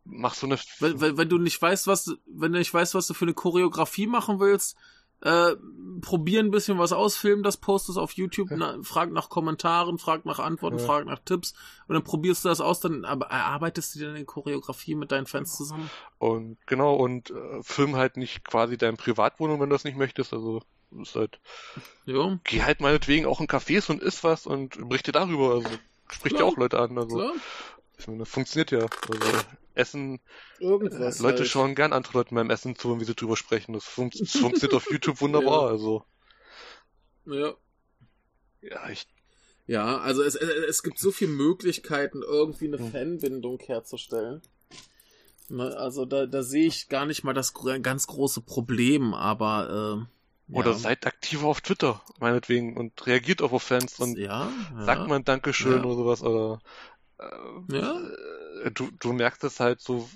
mach so eine, Weil, weil, wenn du nicht weißt, was, du- wenn du nicht weißt, was du für eine Choreografie machen willst, äh, probier ein bisschen was aus, film das, post es auf YouTube, na, frag nach Kommentaren, frag nach Antworten, Ja. frag nach Tipps und dann probierst du das aus, dann aber erarbeitest du dir eine Choreografie mit deinen Fans zusammen. Und genau, und äh, film halt nicht quasi dein Privatwohnung, wenn du das nicht möchtest. Also ist halt, Jo, geh halt meinetwegen auch in Cafés und isst was und berichte darüber. Also spricht ja Klar. auch Leute an. Also klar. Ich meine, das funktioniert ja. Also, Essen, äh, Irgendwas. Leute halt. schauen gern andere Leute beim Essen zu, wie sie drüber sprechen. Das, fun das funktioniert auf YouTube wunderbar. Ja. Also Ja. ja, ich Ja, also es, es, es gibt so viele Möglichkeiten, irgendwie eine Hm. Fanbindung herzustellen. Ne, also da, da sehe ich gar nicht mal das ganz große Problem, aber ähm, Oder ja. seid aktiver auf Twitter, meinetwegen, und reagiert auf Fans und ja, ja. sagt man Dankeschön oder sowas, oder äh, Ja. äh, du, du merkst es halt so,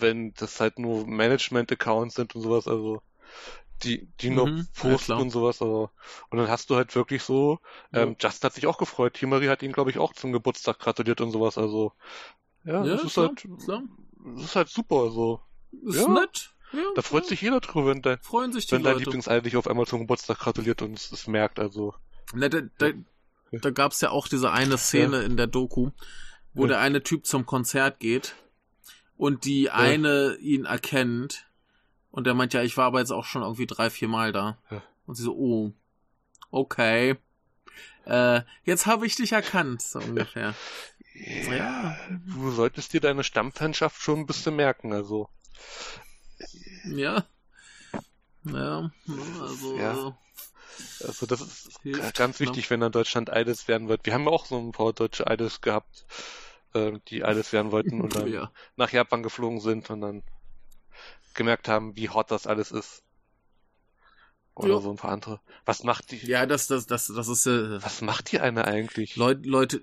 wenn das halt nur Management-Accounts sind und sowas, also die, die noch Mhm, posten und sowas, aber und dann hast du halt wirklich so, ähm, Just hat sich auch gefreut, Timari hat ihn, glaube ich, auch zum Geburtstag gratuliert und sowas, also ja, ja, das ist klar, halt, klar. das ist halt super, also Ist Ja. nett. Ja, da freut sich jeder drüber, wenn dein, freuen sich wenn dein Leute. Lieblingsidol dich auf einmal zum Geburtstag gratuliert und es, es merkt, also Na, da, da, da gab's ja auch diese eine Szene in der Doku, wo Ja. der eine Typ zum Konzert geht und die eine ihn erkennt und der meint, ja, ich war aber jetzt auch schon irgendwie drei, vier Mal da. Ja. Und sie so, oh, okay. Äh, jetzt habe ich dich erkannt, so ungefähr. Ja. Du solltest dir deine Stammfanschaft schon ein bisschen merken, also. Ja. Ja, also. Ja. Also das ist Hilft, ganz ne? wichtig, wenn dann Deutschland Idols werden wird. Wir haben ja auch so ein paar deutsche Idols gehabt, äh, die Idols werden wollten und dann ja. nach Japan geflogen sind und dann gemerkt haben, wie hot das alles ist. Oder Ja. so ein paar andere. Was macht die, ja, das, das, das, das ist äh, was macht die eine eigentlich? Leute, Leute,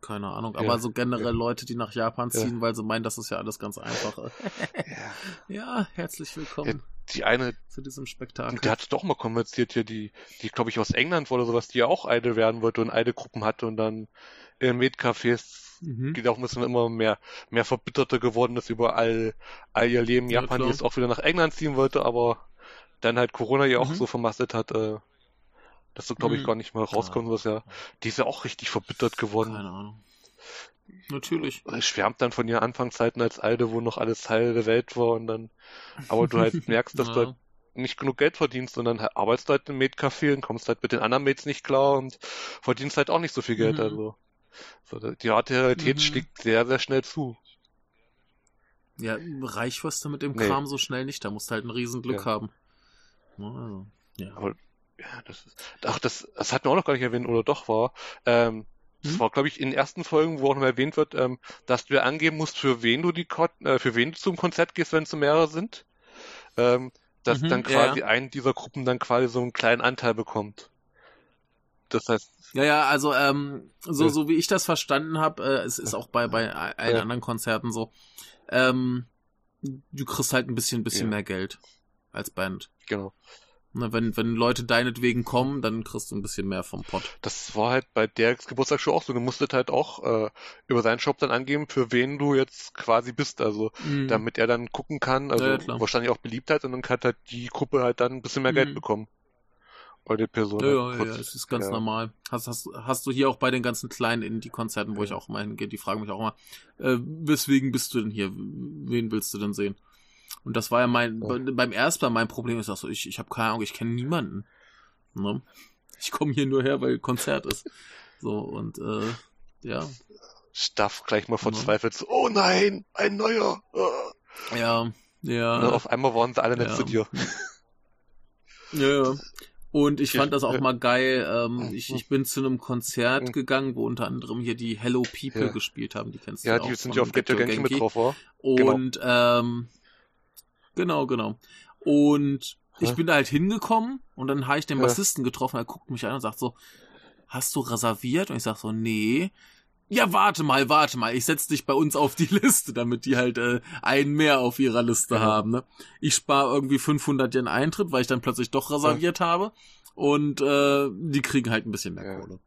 keine Ahnung, aber Ja, so generell ja. Leute, die nach Japan Ja. ziehen, weil sie meinen, das ist ja alles ganz einfach. Ja, ja, herzlich willkommen die eine, zu diesem Spektakel. der hat doch mal kommuniziert hier, die, die glaube ich aus England war oder sowas, die ja auch Idol werden wollte und Idol-Gruppen hatte und dann in Med-Cafés Mhm. geht auch ein bisschen immer mehr, mehr verbitterter geworden ist über all, all ihr Leben. Ja, Japan, klar. die jetzt auch wieder nach England ziehen wollte, aber dann halt Corona ja auch Mhm. so vermasselt hat, äh, dass du, glaube ich, Mhm. gar nicht mal rauskommen was ja. Die ist ja auch richtig verbittert geworden. Keine Ahnung. Natürlich. Schwärmt dann von ihren Anfangszeiten als Alte, wo noch alles Teil der Welt war und dann, aber du halt merkst, dass du Ja. halt nicht genug Geld verdienst und dann halt arbeitest du halt im Med-Café und kommst halt mit den anderen Mates nicht klar und verdienst halt auch nicht so viel Geld, Mhm. also. So, die harte Realität Mhm. schlägt sehr, sehr schnell zu. Ja, reich wirst du mit dem Nee. Kram so schnell nicht, da musst du halt ein Riesenglück Ja. haben. Ja, Also, ja. Aber ja, das ist. Ach, das, das hatten wir auch noch gar nicht erwähnt, oder doch war. Ähm, das Hm? war, glaube ich, in den ersten Folgen, wo auch noch erwähnt wird, ähm, dass du ja angeben musst, für wen du die äh, für wen du zum Konzert gehst, wenn es so mehrere sind. Ähm, dass Mhm, dann quasi ja. ein dieser Gruppen dann quasi so einen kleinen Anteil bekommt. Das heißt, Ja, ja, also ähm, so, so wie ich das verstanden habe, äh, es ist auch bei, bei allen Ja. anderen Konzerten so, ähm, du kriegst halt ein bisschen, bisschen Ja. mehr Geld als Band. genau. Ne, wenn, wenn Leute deinetwegen kommen, dann kriegst du ein bisschen mehr vom Pott. Das war halt bei der Geburtstagsshow auch so. Du musstest halt auch äh, über seinen Shop dann angeben, für wen du jetzt quasi bist. Also Mhm. damit er dann gucken kann, also Ja, wahrscheinlich auch Beliebtheit und dann kann halt die Gruppe halt dann ein bisschen mehr Geld Mhm. bekommen. Weil die Person Ja, ja, ja, ja, es ist ganz ja. normal. Hast, hast, hast du hier auch bei den ganzen kleinen Indie-Konzerten, wo ich auch mal hingehe, die fragen mich auch immer, äh, weswegen bist du denn hier? Wen willst du denn sehen? Und das war ja mein, Ja. be- beim ersten Mal mein Problem ist auch so, ich, ich habe keine Ahnung, ich kenne niemanden. Ne? Ich komme hier nur her, weil Konzert ist. So, und äh, ja, Staff gleich mal verzweifelt. So, oh nein, ein neuer. äh. ja, ja. Und auf einmal waren sie alle nett ja. zu dir. Ja, ja. Und ich fand das auch ja. mal geil. Ähm, ich, ich bin zu einem Konzert Mhm. gegangen, wo unter anderem hier die Hello People Ja. gespielt haben. Die kennst du Ja, auch die sind ja auf Get Your Genki mit drauf, war. Genau. Und ähm, genau, genau. Und ich Ja. bin da halt hingekommen und dann habe ich den Ja. Bassisten getroffen, er guckt mich an und sagt so, hast du reserviert? Und ich sag so, nee. Ja, warte mal, warte mal, ich setz dich bei uns auf die Liste, damit die halt äh, einen mehr auf ihrer Liste Ja. haben. Ne? Ich spare irgendwie 500 Yen Eintritt, weil ich dann plötzlich doch reserviert habe und äh, die kriegen halt ein bisschen mehr Ja. Kohle.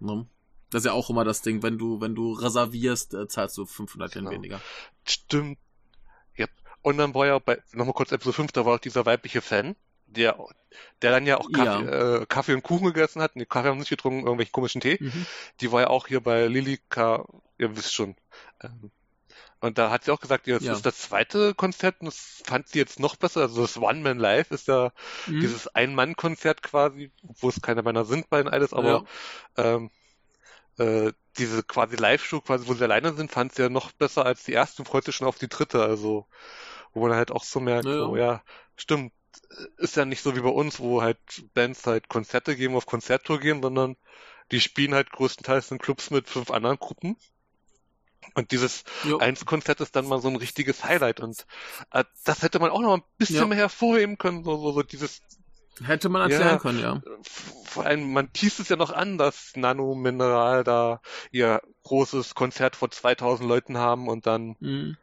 Ne? Das ist ja auch immer das Ding, wenn du wenn du reservierst, äh, zahlst du 500 Yen Genau. weniger. Stimmt. Yep. Und dann war ja bei, nochmal kurz Episode 5, da war auch dieser weibliche Fan. Der, der dann ja auch Kaffee, Ja. äh, Kaffee und Kuchen gegessen hat. Nee, Kaffee haben nicht getrunken, irgendwelchen komischen Tee. Mhm. Die war ja auch hier bei Lilika, ihr wisst schon. Ähm, und da hat sie auch gesagt, ja, das Ja. ist das zweite Konzert und das fand sie jetzt noch besser. Also das One Man Live ist ja Mhm. dieses Ein-Mann-Konzert quasi, wo es keine Männer sind bei den alles, aber ähm, äh, diese quasi Live-Show, quasi, wo sie alleine sind, fand sie ja noch besser als die erste und freut sich schon auf die dritte. Also, wo man halt auch so merkt, Ja, ja. so, ja, stimmt, ist ja nicht so wie bei uns, wo halt Bands halt Konzerte geben, auf Konzerttour gehen, sondern die spielen halt größtenteils in Clubs mit fünf anderen Gruppen. Und dieses Jo. Eins-Konzert ist dann mal so ein richtiges Highlight und äh, das hätte man auch noch ein bisschen Ja. mehr hervorheben können, so, so, so dieses Hätte man erklären Ja. können, ja. vor allem, man teast es ja noch an, dass Nano Mineral da ihr großes Konzert vor 2000 Leuten haben und dann Mhm.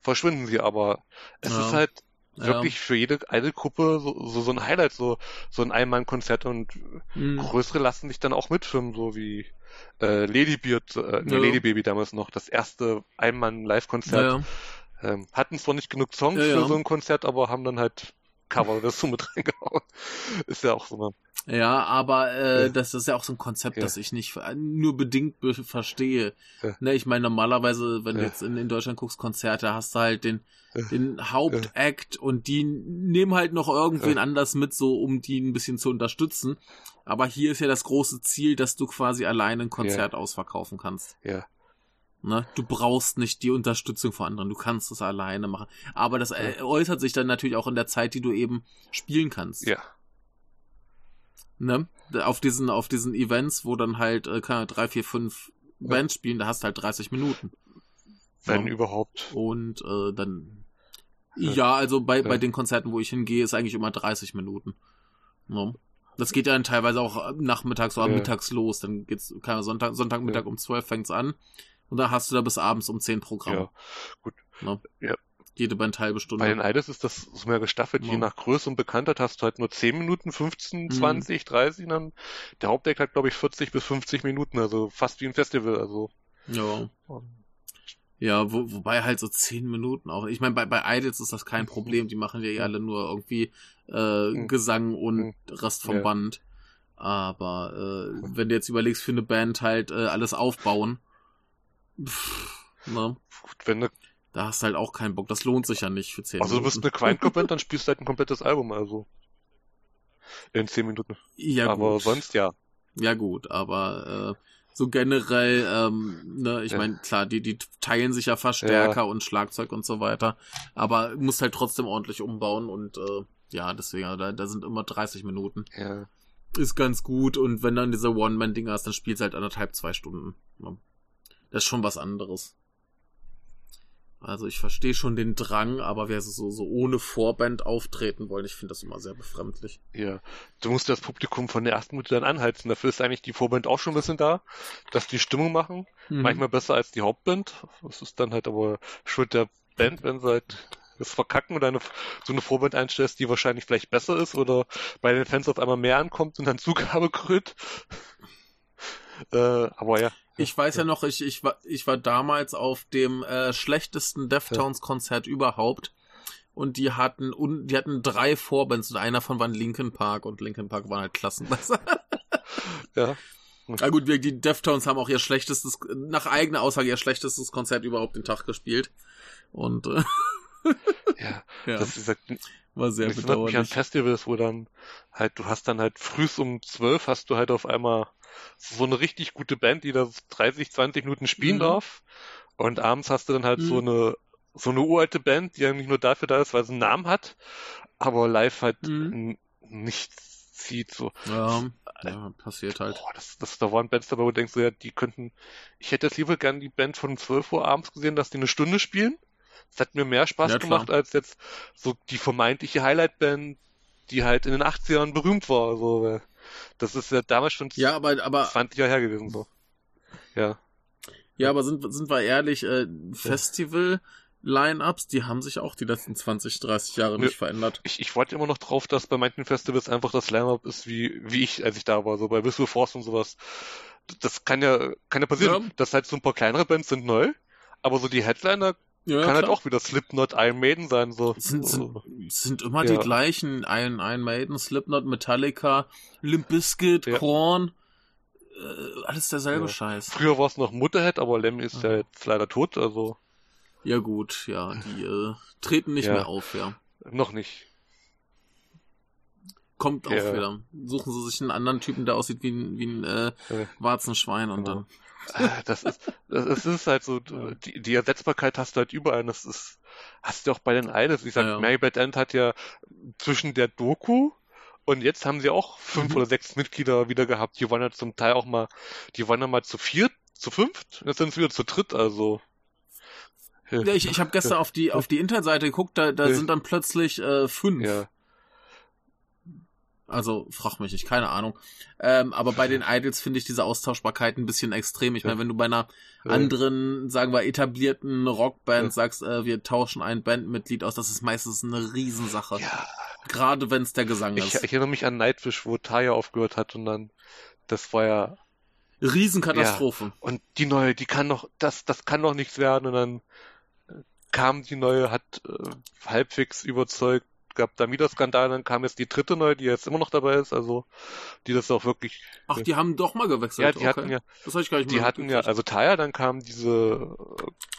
verschwinden sie, aber es Ja. ist halt. Wirklich für jede eine Gruppe so, so, so ein Highlight, so, so ein Einmann-Konzert und Mhm. größere lassen sich dann auch mitfilmen, so wie äh, Ladybeard, äh, nee, Ja. Lady Baby damals noch, das erste Einmann-Live-Konzert. Ja, ja. Ähm, hatten zwar nicht genug Songs für so ein Konzert, aber haben dann halt Cover so mit reingehauen. Ist ja auch so, ne? Ja, aber äh, Ja. das ist ja auch so ein Konzept, Ja. das ich nicht ver- nur bedingt be verstehe. Ja. Ne, ich meine, normalerweise, wenn du jetzt in, in Deutschland guckst, Konzerte, hast du halt den, den Hauptakt und die nehmen halt noch irgendwen anders mit, so um die ein bisschen zu unterstützen. Aber hier ist ja das große Ziel, dass du quasi alleine ein Konzert ausverkaufen kannst. Ja. Ne? Du brauchst nicht die Unterstützung von anderen, du kannst es alleine machen. Aber das äh, äußert sich dann natürlich auch in der Zeit, die du eben spielen kannst. Ja. Ne? Auf diesen, auf diesen Events, wo dann halt, äh, keine Ahnung, drei, vier, fünf Ja. Bands spielen, da hast du halt 30 Minuten. Wenn Ja. überhaupt. Und äh, dann. Ja. Ja, also bei, Ja. bei den Konzerten, wo ich hingehe, ist eigentlich immer 30 Minuten. Ne? Das geht ja dann teilweise auch nachmittags oder Ja. mittags los. Dann geht's, keine Ahnung, Sonntag, Sonntagmittag um 12 fängt's an. Und da hast du da bis abends um 10 Programm. Ja. Gut. Ne? Ja. Jede Band halbe Stunde. Bei den Idols ist das so mehr gestaffelt. Je Ja. nach Größe und Bekanntheit hast du halt nur 10 Minuten, 15, Mhm. 20, 30. Dann der Hauptdeck hat, glaube ich, 40 bis 50 Minuten. Also fast wie ein Festival. Also. ja. Ja, wo, wobei halt so zehn Minuten auch. Ich meine, bei, bei Idols ist das kein Problem. Die machen ja eh alle nur irgendwie äh, Mhm. Gesang und Mhm. Rest vom Ja. Band. Aber äh, wenn du jetzt überlegst, für eine Band halt äh, alles aufbauen, pff, ne, Gut, wenn du, da hast du halt auch keinen Bock. Das lohnt sich ja nicht für zehn also du Minuten. bist eine Grindcore-Band, dann spielst du halt ein komplettes Album. Also. In 10 Minuten. ja, Aber gut. sonst ja. Ja gut, aber äh, so generell, ähm, ne, ich Ja. meine, klar, die, die teilen sich ja Verstärker und Schlagzeug und so weiter, aber musst halt trotzdem ordentlich umbauen und äh, ja, deswegen, also da, da sind immer 30 Minuten. Ja. Ist ganz gut und wenn dann diese One-Man-Dinger hast, dann spielst du halt anderthalb, zwei Stunden. Ne? Das ist schon was anderes. Also ich verstehe schon den Drang, aber wer so, so ohne Vorband auftreten wollen, ich finde das immer sehr befremdlich. Ja, du musst das Publikum von der ersten Minute dann anheizen. Dafür ist eigentlich die Vorband auch schon ein bisschen da, dass die Stimmung machen. Mhm. Manchmal besser als die Hauptband. Das ist dann halt aber Schuld der Band, wenn sie halt das verkacken oder eine, so eine Vorband einstellst, die wahrscheinlich vielleicht besser ist oder bei den Fans auf einmal mehr ankommt und dann Zugabe krönt. äh, aber ja. Ich weiß ja noch, ich, ich, war, ich war damals auf dem äh, schlechtesten Deftones-Konzert überhaupt. Und die hatten un, die hatten drei Vorbands und einer von waren Linkin Park und Linkin Park waren halt klassenbesser. Ja. Na gut, wir, die Deftones haben auch ihr schlechtestes, nach eigener Aussage ihr schlechtestes Konzert überhaupt den Tag gespielt. Und äh, Ja. ja, Das ist, war sehr das erinnert mich an bedauerlich. Festivals, wo dann halt, du hast dann halt frühs um zwölf hast du halt auf einmal so eine richtig gute Band, die da 30, 20 Minuten spielen Mhm. darf. Und abends hast du dann halt so Mhm. eine, so eine uralte Band, die eigentlich nur dafür da ist, weil sie einen Namen hat, aber live halt Mhm. n- nichts zieht, so. Ja, ja, passiert halt. Boah, das, das, da waren Bands dabei, wo du denkst, so, ja, die könnten, ich hätte jetzt lieber gern die Band von 12 Uhr abends gesehen, dass die eine Stunde spielen. Das hat mir mehr Spaß Ja, gemacht, als jetzt so die vermeintliche Highlight-Band, die halt in den 80ern berühmt war, so, das ist ja damals schon Ja, aber, aber 20 Jahre her gewesen, so. Ja. Ja, aber sind, sind wir ehrlich, äh, Festival-Line-Ups, die haben sich auch die letzten 20, 30 Jahre nicht verändert. Ich, ich warte immer noch drauf, dass bei manchen Festivals einfach das Line-Up ist, wie, wie ich, als ich da war, so bei Whistle Force und sowas. Das kann ja, kann ja passieren. Ja. dass halt so ein paar kleinere Bands sind neu, aber so die Headliner ja, kann halt auch wieder Slipknot, Iron Maiden sein, so. Sind, sind, sind immer ja. die gleichen. Iron, Iron Maiden, Slipknot, Metallica, Limp Bizkit, ja. Korn. Äh, alles derselbe Scheiß. Früher war es noch Mutterhead, aber Lemmy ist ja jetzt leider tot, also. Ja gut, ja, die äh, treten nicht mehr auf, ja. Noch nicht. Kommt auch wieder. Suchen sie sich einen anderen Typen, der aussieht wie ein, wie ein äh, Warzenschwein und genau. dann das ist, das ist halt so, die, die Ersetzbarkeit hast du halt überall. Das ist, hast du auch bei den Idols. Gesagt, ja, ja. Mary Bad End hat ja zwischen der Doku und jetzt haben sie auch fünf mhm. oder sechs Mitglieder wieder gehabt. Die waren ja zum Teil auch mal, die waren ja mal zu viert, zu fünft, jetzt sind sie wieder zu dritt, also. Ja, ich, ich habe gestern auf die auf die Internetseite geguckt, da, da sind dann plötzlich äh, fünf. Ja. Also frag mich nicht, keine Ahnung. Ähm, aber bei den Idols finde ich diese Austauschbarkeit ein bisschen extrem. Ich ja. meine, wenn du bei einer ja. anderen, sagen wir, etablierten Rockband ja. sagst, äh, wir tauschen ein Bandmitglied aus, das ist meistens eine Riesensache. Ja. Gerade wenn es der Gesang ich, ist. Ich erinnere mich an Nightwish, wo Taya aufgehört hat und dann, das war ja. Riesenkatastrophe. Ja. Und die neue, die kann noch, das, das kann noch nichts werden und dann kam die neue, hat äh, halbwegs überzeugt gab da wieder Skandal, dann kam jetzt die dritte neue, die jetzt immer noch dabei ist, also die das auch wirklich. Ach, die haben doch mal gewechselt. Ja, die okay. hatten ja. Das habe ich gar nicht Die hatten ja, also Taya, dann kam diese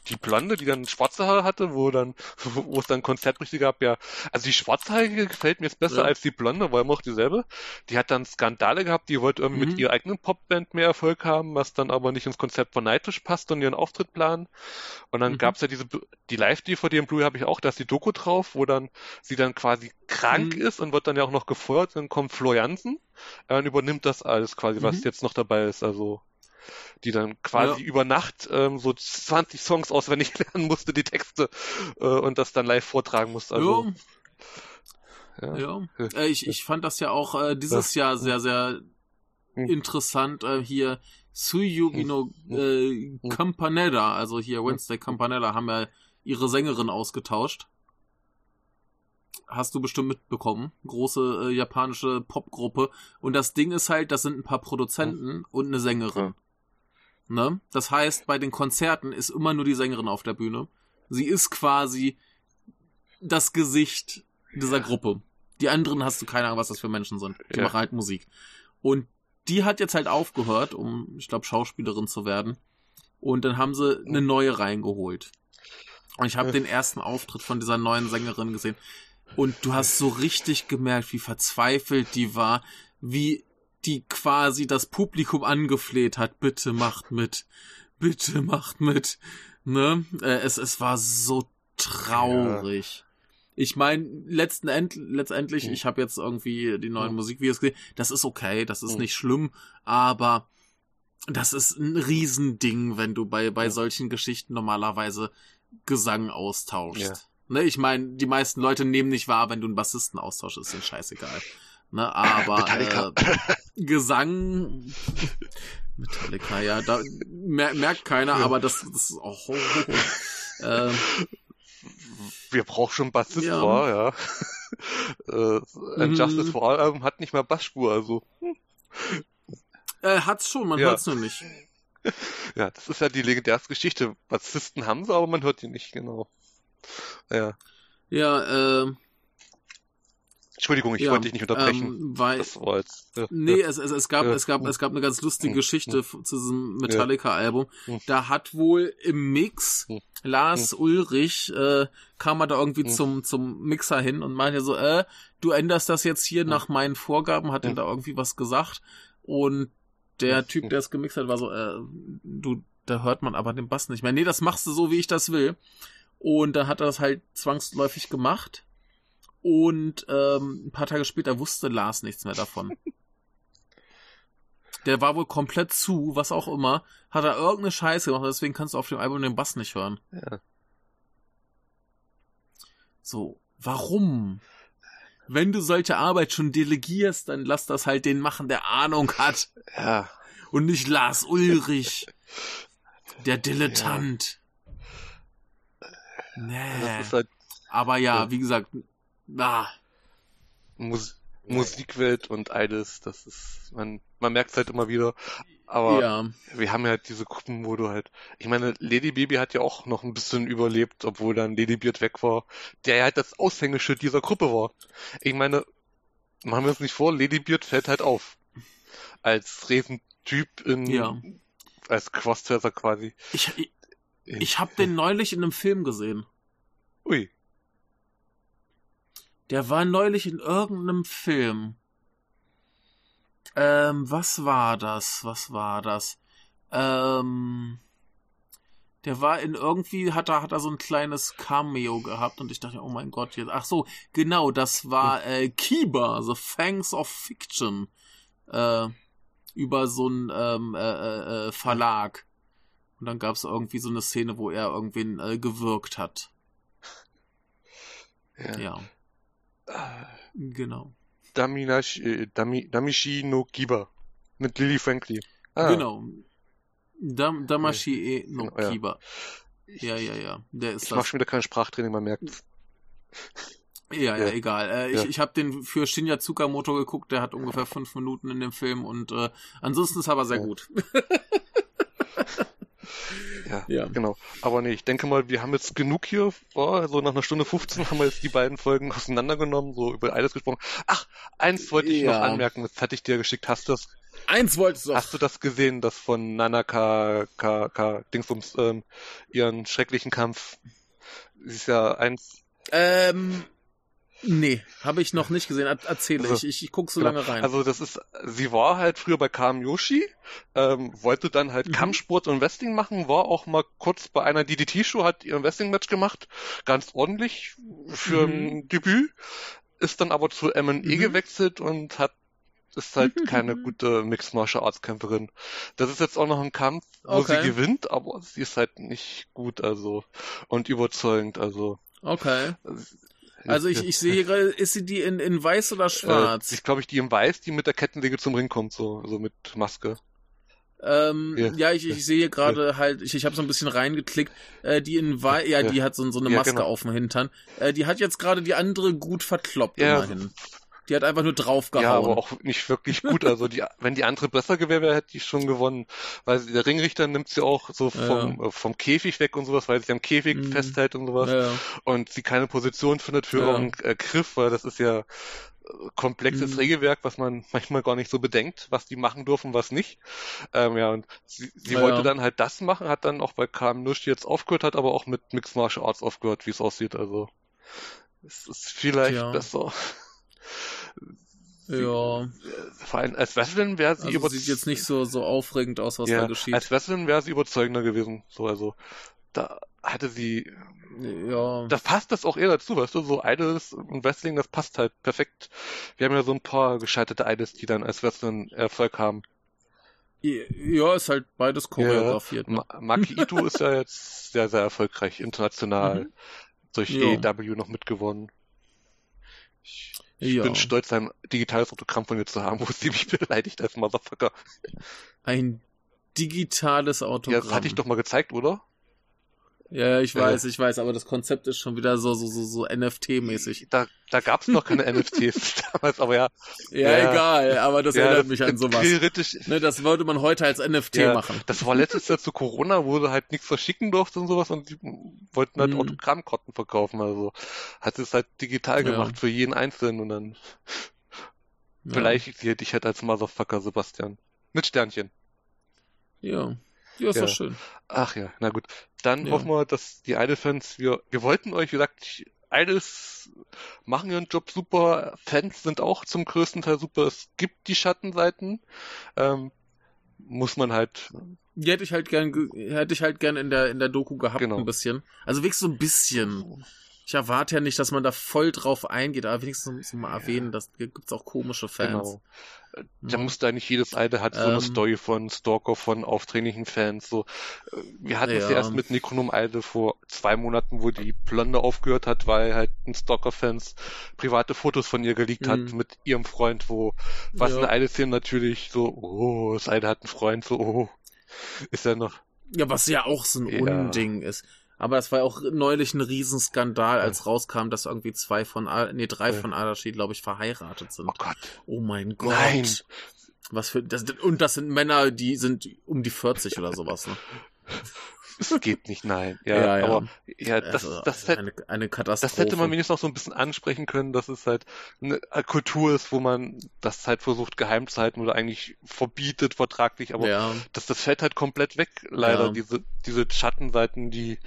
die Blonde, die dann schwarze Haare hatte, wo dann, wo es dann Konzertberichte gab, ja. Also die schwarzhaarige gefällt mir jetzt besser ja. als die Blonde, weil immer auch dieselbe. Die hat dann Skandale gehabt, die wollte irgendwie mhm. mit ihrer eigenen Popband mehr Erfolg haben, was dann aber nicht ins Konzept von Nightwish passt und ihren Auftritt planen. Und dann mhm. gab's ja diese, die Live-DVD im Blu habe ich auch, da ist die Doku drauf, wo dann sie dann quasi krank mhm. ist und wird dann ja auch noch gefeuert. Dann kommt Flo Jansen äh, und übernimmt das alles quasi, was mhm. jetzt noch dabei ist. Also die dann quasi ja. über Nacht ähm, so 20 Songs auswendig lernen musste, die Texte äh, und das dann live vortragen musste. Also, ja. Ja. ja. Äh, ich, ich fand das ja auch äh, dieses Jahr sehr, sehr hm. interessant. Äh, hier Suyugino hm. äh, hm. Campanella, also hier Wednesday Campanella, haben ja ihre Sängerin ausgetauscht hast du bestimmt mitbekommen. Große äh, japanische Popgruppe. Und das Ding ist halt, das sind ein paar Produzenten ja. und eine Sängerin. Ja. Ne? Das heißt, bei den Konzerten ist immer nur die Sängerin auf der Bühne. Sie ist quasi das Gesicht dieser ja. Gruppe. Die anderen hast du keine Ahnung, was das für Menschen sind. Die machen halt Musik. Und die hat jetzt halt aufgehört, um, ich glaube, Schauspielerin zu werden. Und dann haben sie eine neue reingeholt. Und ich habe den ersten Auftritt von dieser neuen Sängerin gesehen. Und du hast so richtig gemerkt, wie verzweifelt die war, wie die quasi das Publikum angefleht hat, bitte macht mit, bitte macht mit. Ne? Äh, es, es war so traurig. Ja. Ich meine, letzten End, letztendlich, mhm. ich habe jetzt irgendwie die neuen mhm. Musikvideos gesehen, das ist okay, das ist mhm. nicht schlimm, aber das ist ein Riesending, wenn du bei, bei solchen Geschichten normalerweise Gesang austauschst. Ja. Ne, ich meine, die meisten Leute nehmen nicht wahr, wenn du einen Bassisten austauschst, ist denen scheißegal. Ne, aber äh, Gesang Metallica, ja, da mer merkt keiner, ja. aber das, das ist auch ho, ho. Äh, Wir brauchen schon Bassist, ja. war, ja. äh, ein mhm. Justice for All Album hat nicht mal Bassspur, also. Äh, hat's schon, man ja. hört's nur nicht. Ja, das ist ja die legendärste Geschichte. Bassisten haben sie, aber man hört die nicht, genau. Ja. Ja, äh, Entschuldigung, ich ja, wollte dich nicht unterbrechen. Ähm, weil, das war jetzt, ja, nee, ja. Es, es, es, gab, es, gab, es gab eine ganz lustige hm, Geschichte hm. zu diesem Metallica-Album. Hm. Da hat wohl im Mix. Lars. Ulrich, äh, kam er da irgendwie zum, zum Mixer hin und meinte so, äh, du änderst das jetzt hier nach meinen Vorgaben, hat er da irgendwie was gesagt. Und der Typ, der es gemixt hat, war so, äh, du, da hört man aber den Bass nicht mehr. Nee, das machst du so, wie ich das will. Und dann hat er das halt zwangsläufig gemacht. Und ähm, ein paar Tage später wusste Lars nichts mehr davon. Der war wohl komplett zu, was auch immer. Hat er irgendeine Scheiße gemacht, deswegen kannst du auf dem Album den Bass nicht hören. Ja. So, warum? Wenn du solche Arbeit schon delegierst, dann lass das halt den machen, der Ahnung hat. Ja. Und nicht Lars Ulrich. Der Dilettant. Nee. Halt, Aber ja, ja, wie gesagt, ah. Mus Musikwelt und alles, das ist, man, man merkt es halt immer wieder. Aber ja. wir haben ja halt diese Gruppen, wo du halt, ich meine, Lady Baby hat ja auch noch ein bisschen überlebt, obwohl dann Lady Beard weg war, der ja halt das Aushängeschild dieser Gruppe war. Ich meine, machen wir uns nicht vor, Lady Beard fällt halt auf. Als Riesentyp in, Ja. als Crossdresser quasi. Ich, ich, ich habe den neulich in einem Film gesehen. Ui. Der war neulich in irgendeinem Film. Ähm, was war das? Was war das? Ähm, der war in irgendwie, hat er, hat er so ein kleines Cameo gehabt und ich dachte, oh mein Gott, jetzt, ach so, genau, das war äh, Kiba, The Fangs of Fiction, äh, über so einen ähm, äh, äh, äh, Verlag. Und dann gab es irgendwie so eine Szene, wo er irgendwen äh, gewirkt hat. Ja. Ja, genau. Daminash, äh, Dami, Damishi no Kiba. Mit Lily Franklin. Ah, Genau. Dam Damashi e no Genau, ja. Kiba. Ja, ja, ja. Der ist Ich mach schon wieder kein Sprachtraining, man merkt. Ja, ja, Ja. egal. Äh, ich Ja. ich habe den für Shinya Tsukamoto geguckt, der hat ungefähr fünf Minuten in dem Film und äh, ansonsten ist er aber sehr Ja. gut. Ja, Ja. genau. Aber nee, ich denke mal, wir haben jetzt genug hier. Oh, so nach einer Stunde 15 haben wir jetzt die beiden Folgen auseinandergenommen, so über alles gesprochen. Ach, eins wollte ich noch Ja. anmerken, das hatte ich dir geschickt. Hast du das, Eins wolltest du. hast du das gesehen, das von Nanaka, K, K, Dingsbums, ähm, ihren schrecklichen Kampf? Sie ist ja eins, Ähm, nee, habe ich noch nicht gesehen. Er erzähle Also, ich. Ich, ich guck so Genau. lange rein. Also das ist, sie war halt früher bei Kam Yoshi, ähm, wollte dann halt Mhm. Kampfsport und Wrestling machen, war auch mal kurz bei einer DDT-Show, hat ihr Wrestling-Match gemacht, ganz ordentlich für Mhm. ein Debüt, ist dann aber zu M&E Mhm. gewechselt und hat ist halt keine gute Mixed Martial Arts Kämpferin. Das ist jetzt auch noch ein Kampf, wo Okay. sie gewinnt, aber sie ist halt nicht gut, also und überzeugend, also. okay. Also ich, ich sehe gerade, ist sie die in, in weiß oder schwarz? Äh, ich glaube, ich die im Weiß, die mit der Kettensäge zum Ring kommt, so, also mit Maske. Ähm, Ja. ja, ich, ich sehe gerade halt, ich, ich habe so ein bisschen reingeklickt, äh, die in Wei ja, Ja. die hat so, so eine Ja, Maske genau. auf dem Hintern. Äh, die hat jetzt gerade die andere gut verkloppt Ja. immerhin. Die hat einfach nur draufgehauen. Ja, aber auch nicht wirklich gut. Also die, wenn die andere besser gewesen wäre, hätte die schon gewonnen. Weil der Ringrichter nimmt sie auch so vom, äh, vom Käfig weg und sowas, weil sie am Käfig Mhm. festhält und sowas. Ja, Und sie keine Position findet für Ja. ihren äh, Griff, weil das ist ja äh, komplexes Mhm. Regelwerk, was man manchmal gar nicht so bedenkt, was die machen dürfen, was nicht. Ähm, ja, und sie, sie Ja, wollte ja. dann halt das machen, hat dann auch bei Kam Nush jetzt aufgehört, hat aber auch mit Mixed Martial Arts aufgehört, wie es aussieht. Also es ist vielleicht Tja. besser. Ja. Vor allem als Wrestlerin wäre sie Also über sieht jetzt nicht so, so aufregend aus, was ja, da geschieht. als Wrestlerin wäre sie überzeugender gewesen. So, also da hatte sie, ja. da passt das auch eher dazu, weißt du, so Idols und Wrestling, das passt halt perfekt. Wir haben ja so ein paar gescheiterte Idols, die dann als Wrestlerin Erfolg haben. ja, ist halt beides choreografiert. Ne? Ma Maki Ito ist ja jetzt sehr, sehr erfolgreich, international, Mhm. durch Ja. AEW noch mitgewonnen. Ich, ich Ja. bin stolz, ein digitales Autogramm von ihr zu haben, wo sie mich beleidigt als Motherfucker. Ein digitales Ja, Autogramm. das hatte ich doch mal gezeigt, oder? Ja, ja, ich Ja. weiß, ich weiß, aber das Konzept ist schon wieder so, so, so, so NFT-mäßig. Da, da gab's noch keine NFTs damals, aber ja. Ja, Ja. egal, aber das ja, erinnert mich an sowas. Theoretisch, Ne, das würde man heute als NFT ja, machen. das war letztes Jahr zu Corona, wo du halt nichts verschicken durfte und sowas und die wollten halt Mhm. Autogrammkarten verkaufen, also hat es halt digital Ja. gemacht für jeden Einzelnen und dann Ja. beleidigt sie dich halt als Motherfucker, Sebastian. Mit Sternchen. Ja. Ja, ist Ja. doch schön. Ach ja, na gut. Dann Ja. hoffen wir, dass die Idol-Fans, wir, wir wollten euch, wie gesagt, Idols machen ihren Job super, Fans sind auch zum größten Teil super, es gibt die Schattenseiten, ähm, muss man halt, Die hätte ich halt gern, ge- hätte ich halt gern in der, in der Doku gehabt, Genau. ein bisschen. Also wenigstens so ein bisschen. Ich erwarte ja nicht, dass man da voll drauf eingeht, aber wenigstens so mal erwähnen, dass gibt's auch komische Fans. genau. Äh, Da Ja. muss da nicht jedes Idol hat so eine Ähm. Story von Stalker, von aufdringlichen Fans, so. Wir hatten es ja Ja. erst mit Necronom Idol vor zwei Monaten, wo die Blonde aufgehört hat, weil halt ein Stalker-Fans private Fotos von ihr geleakt hat Mhm. mit ihrem Freund, wo, was Ja. in der Idol-Szene natürlich so, oh, das Idol hat einen Freund, so, oh, ist ja noch, Ja, was ja auch so ein Ja. Unding ist. Aber es war ja auch neulich ein Riesenskandal, als rauskam, dass irgendwie zwei von, nee, drei von Adachi, glaube ich, verheiratet sind. oh Gott, Oh mein Gott. Nein. Was für, das, und das sind Männer, die sind um die 40 oder sowas, ne? Es geht nicht, nein. Ja, ja, aber ja, das, also, das, hätte, eine, eine Katastrophe. Das hätte man wenigstens noch so ein bisschen ansprechen können, dass es halt eine Kultur ist, wo man das halt versucht geheim zu halten oder eigentlich verbietet vertraglich, aber ja. das, das fällt halt komplett weg, leider, ja. diese, diese Schattenseiten, die,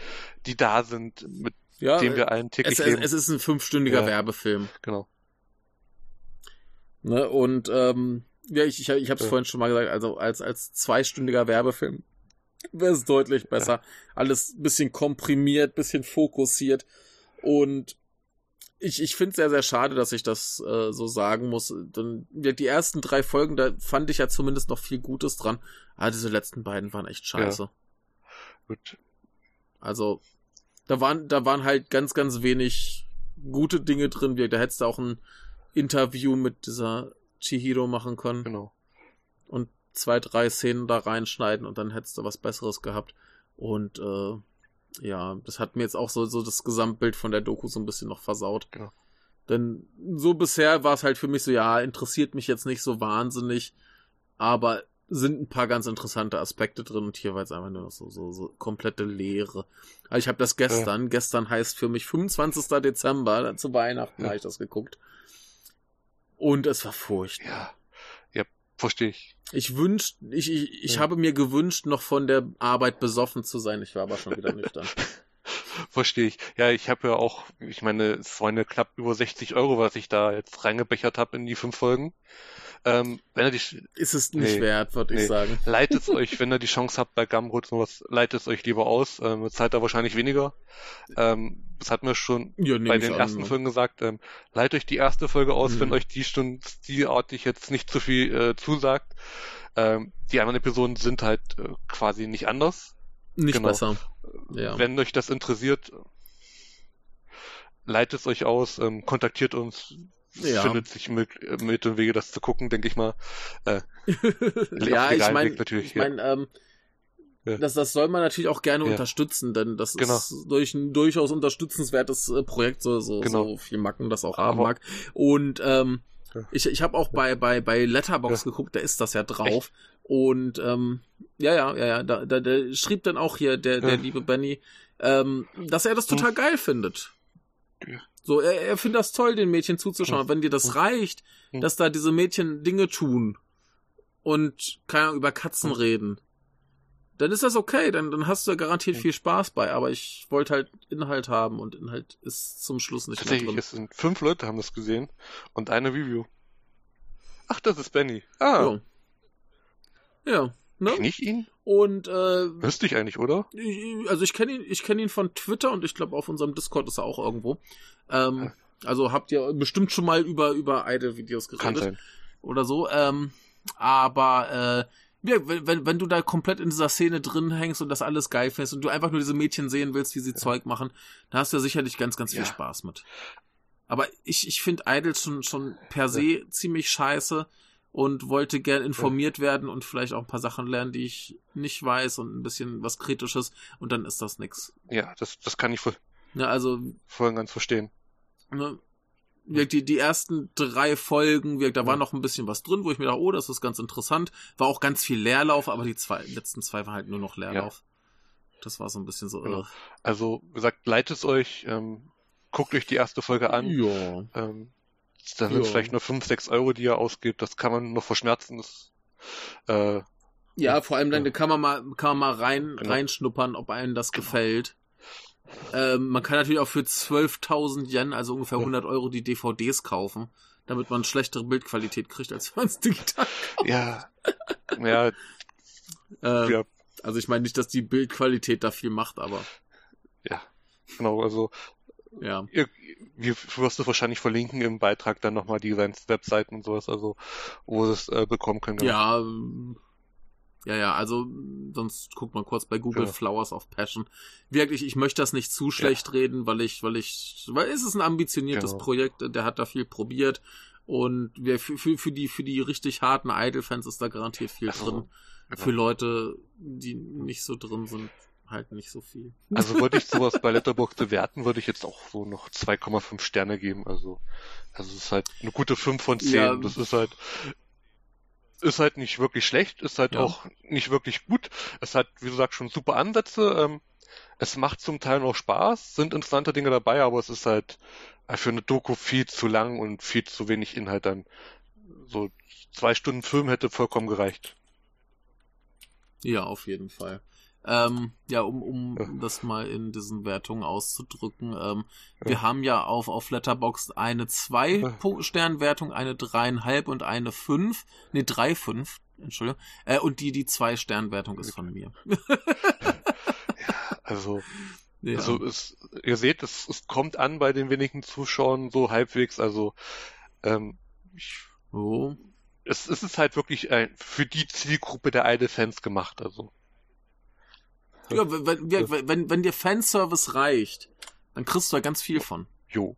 die da sind, mit ja, denen wir allen täglich es, leben. Es ist ein fünfstündiger. Werbefilm. Genau. Ne, und ähm, ja, ich, ich, ich habe es vorhin schon mal gesagt, also als, als zweistündiger Werbefilm wäre es deutlich besser. Ja. Alles bisschen komprimiert, bisschen fokussiert. Und ich, ich finde es sehr, sehr schade, dass ich das äh, so sagen muss. Denn die ersten drei Folgen, da fand ich ja zumindest noch viel Gutes dran. Aber diese letzten beiden waren echt scheiße. Ja. Gut. Also, da waren, da waren halt ganz, ganz wenig gute Dinge drin. Da hättest du auch ein Interview mit dieser Chihiro machen können. Genau. Und zwei, drei Szenen da reinschneiden und dann hättest du was Besseres gehabt. Und äh, ja, das hat mir jetzt auch so, so das Gesamtbild von der Doku so ein bisschen noch versaut. Genau. Denn so bisher war es halt für mich so, ja, interessiert mich jetzt nicht so wahnsinnig, aber sind ein paar ganz interessante Aspekte drin und hier war jetzt einfach nur so, so, so komplette Leere. Also ich habe das gestern, ja. gestern heißt für mich 25. Dezember, zu Weihnachten ja. habe ich das geguckt. Und es war furchtbar. Ja. Verstehe ich. Ich wünsch, ich, ich, ich ja. habe mir gewünscht, noch von der Arbeit besoffen zu sein. Ich war aber schon wieder nüchtern. Verstehe ich. Ja, ich habe ja auch, ich meine, es waren ja knapp über 60 Euro, was ich da jetzt reingebechert habe in die fünf Folgen. Ähm, wenn ihr die, ist es nicht nee, wert, würde nee. ich sagen. Leitet es euch, wenn ihr die Chance habt bei Gumroad sowas, leitet es euch lieber aus. Ähm, zahlt da wahrscheinlich weniger. Ähm, das hat mir schon ja, bei den an, ersten ne? Folgen gesagt. Ähm, leitet euch die erste Folge aus, mhm. wenn euch die Stunde stilartig jetzt nicht zu viel äh, zusagt. Ähm, die anderen Episoden sind halt äh, quasi nicht anders. Nicht genau. besser. Ja. Wenn euch das interessiert, leitet es euch aus, ähm, kontaktiert uns ja. findet sich mit, mit und Wege, das zu gucken, denke ich mal. Äh, ja, ich meine, ich mein, ähm, ja. das, das soll man natürlich auch gerne ja. unterstützen, denn das genau. ist durch ein durchaus unterstützenswertes äh, Projekt, so, so, genau. so viel Macken das auch haben mag. Und ähm, ich, ich habe auch bei, bei, bei Letterbox geguckt, da ist das ja drauf. Echt? Und ähm, ja, ja, ja, ja, da, da, da schrieb dann auch hier der, der liebe Benny, ähm, dass er das total hm. geil findet. Ja. So, er, er findet das toll, den Mädchen zuzuschauen. Ja. Wenn dir das reicht, ja. dass da diese Mädchen Dinge tun und keine Ahnung, über Katzen ja. reden, dann ist das okay, dann, dann hast du garantiert viel Spaß bei, aber ich wollte halt Inhalt haben und Inhalt ist zum Schluss nicht Tatsächlich, mehr drin. es sind fünf Leute haben das gesehen und eine Review. Ach, das ist Benny. Ah. Ja. Ja. Ne? Kenn ich ihn? Und äh, Wüsste ich eigentlich, oder? Also ich kenne ihn, ich kenne ihn von Twitter und ich glaube auf unserem Discord ist er auch irgendwo. Ähm, also habt ihr bestimmt schon mal über über Idle-Videos geredet Kann sein. oder so. Ähm, aber äh, ja, wenn, wenn du da komplett in dieser Szene drin hängst und das alles geil findest und du einfach nur diese Mädchen sehen willst, wie sie ja. Zeug machen, dann hast du ja sicherlich ganz, ganz viel ja. Spaß mit. Aber ich, ich finde Idle schon, schon per se ziemlich scheiße und wollte gern informiert werden und vielleicht auch ein paar Sachen lernen, die ich nicht weiß und ein bisschen was Kritisches und dann ist das nix. Ja, das, das kann ich voll, ja, also, voll ganz verstehen. Ne, die, die ersten drei Folgen, da war noch ein bisschen was drin, wo ich mir dachte, oh, das ist ganz interessant. War auch ganz viel Leerlauf, aber die zwei, letzten zwei waren halt nur noch Leerlauf. Ja. Das war so ein bisschen so. Genau. Äh. Also, wie gesagt, leitet es euch, ähm, guckt euch die erste Folge an. Ja. Ähm, da sind vielleicht nur 5, 6 Euro, die er ausgibt. Das kann man noch verschmerzen. Das, äh, ja, vor allem dann ja. kann man mal, kann man mal rein, genau. reinschnuppern, ob einem das gefällt. Ähm, man kann natürlich auch für 12.000 Yen, also ungefähr 100 Euro, die DVDs kaufen, damit man schlechtere Bildqualität kriegt, als wenn man es digital kauft. Ja. Ja. äh, ja. Also ich meine nicht, dass die Bildqualität da viel macht, aber. Ja. Genau, also ja. Ihr, wir wirst du wahrscheinlich verlinken im Beitrag dann nochmal die Webseiten und sowas, also wo sie es äh, bekommen können. Genau. Ja, ja, ja, also sonst guckt man kurz bei Google ja. Flowers of Passion. Wirklich, ich möchte das nicht zu schlecht ja. reden, weil ich, weil ich, weil es ist ein ambitioniertes genau. Projekt, der hat da viel probiert und wir, für, für, für die, für die richtig harten Idol-Fans ist da garantiert viel also, drin. Genau. Für Leute, die nicht so drin sind, halt nicht so viel. Also wollte ich sowas bei Letterboxd bewerten, würde ich jetzt auch so noch 2,5 Sterne geben. Also, also es ist halt eine gute 5 von 10. Ja, das ist halt. ist halt nicht wirklich schlecht, ist halt Ja. auch nicht wirklich gut. Es hat, wie du sagst, schon super Ansätze. Ähm, es macht zum Teil noch Spaß, sind interessante Dinge dabei, aber es ist halt für eine Doku viel zu lang und viel zu wenig Inhalt dann. So zwei Stunden Film hätte vollkommen gereicht. Ja, auf jeden Fall. Ähm, ja, um, um das mal in diesen Wertungen auszudrücken, ähm, wir haben ja auf, auf Letterboxd eine zwei Ja. Punkt- Sternwertung, eine dreieinhalb und eine fünf, nee, drei, fünf, Entschuldigung, äh, und die, die zwei Sternwertung ist von mir. Also, Ja. also es, ihr seht, es, es kommt an bei den wenigen Zuschauern so halbwegs. Also ähm, ich, oh. es, es ist halt wirklich ein, für die Zielgruppe der Idle-Fans gemacht. Also Ja, wenn, wenn, wenn, dir Fanservice reicht, dann kriegst du da ganz viel von. jo,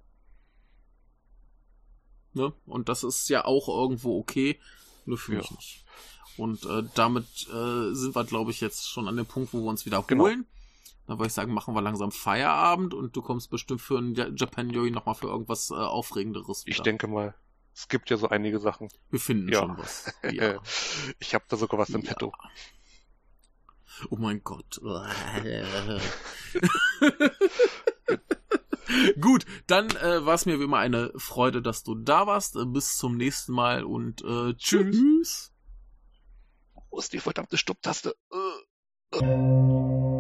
Ne? Und das ist ja auch irgendwo okay, nur für Ja. mich nicht. Und äh, damit äh, sind wir, glaube ich, jetzt schon an dem Punkt, wo wir uns wiederholen. Genau. Dann würde ich sagen, machen wir langsam Feierabend und du kommst bestimmt für ein Ja- Japan Yoi nochmal für irgendwas äh, Aufregenderes ich wieder. denke mal, es gibt ja so einige Sachen. Wir finden Ja. schon was. Ja. Ich habe da sogar was im Ja. Petto. Oh mein Gott. Gut, dann äh, war es mir wie immer eine Freude, dass du da warst. Äh, bis zum nächsten Mal und äh, tschüss. Wo ist die verdammte Stopptaste? Äh, äh.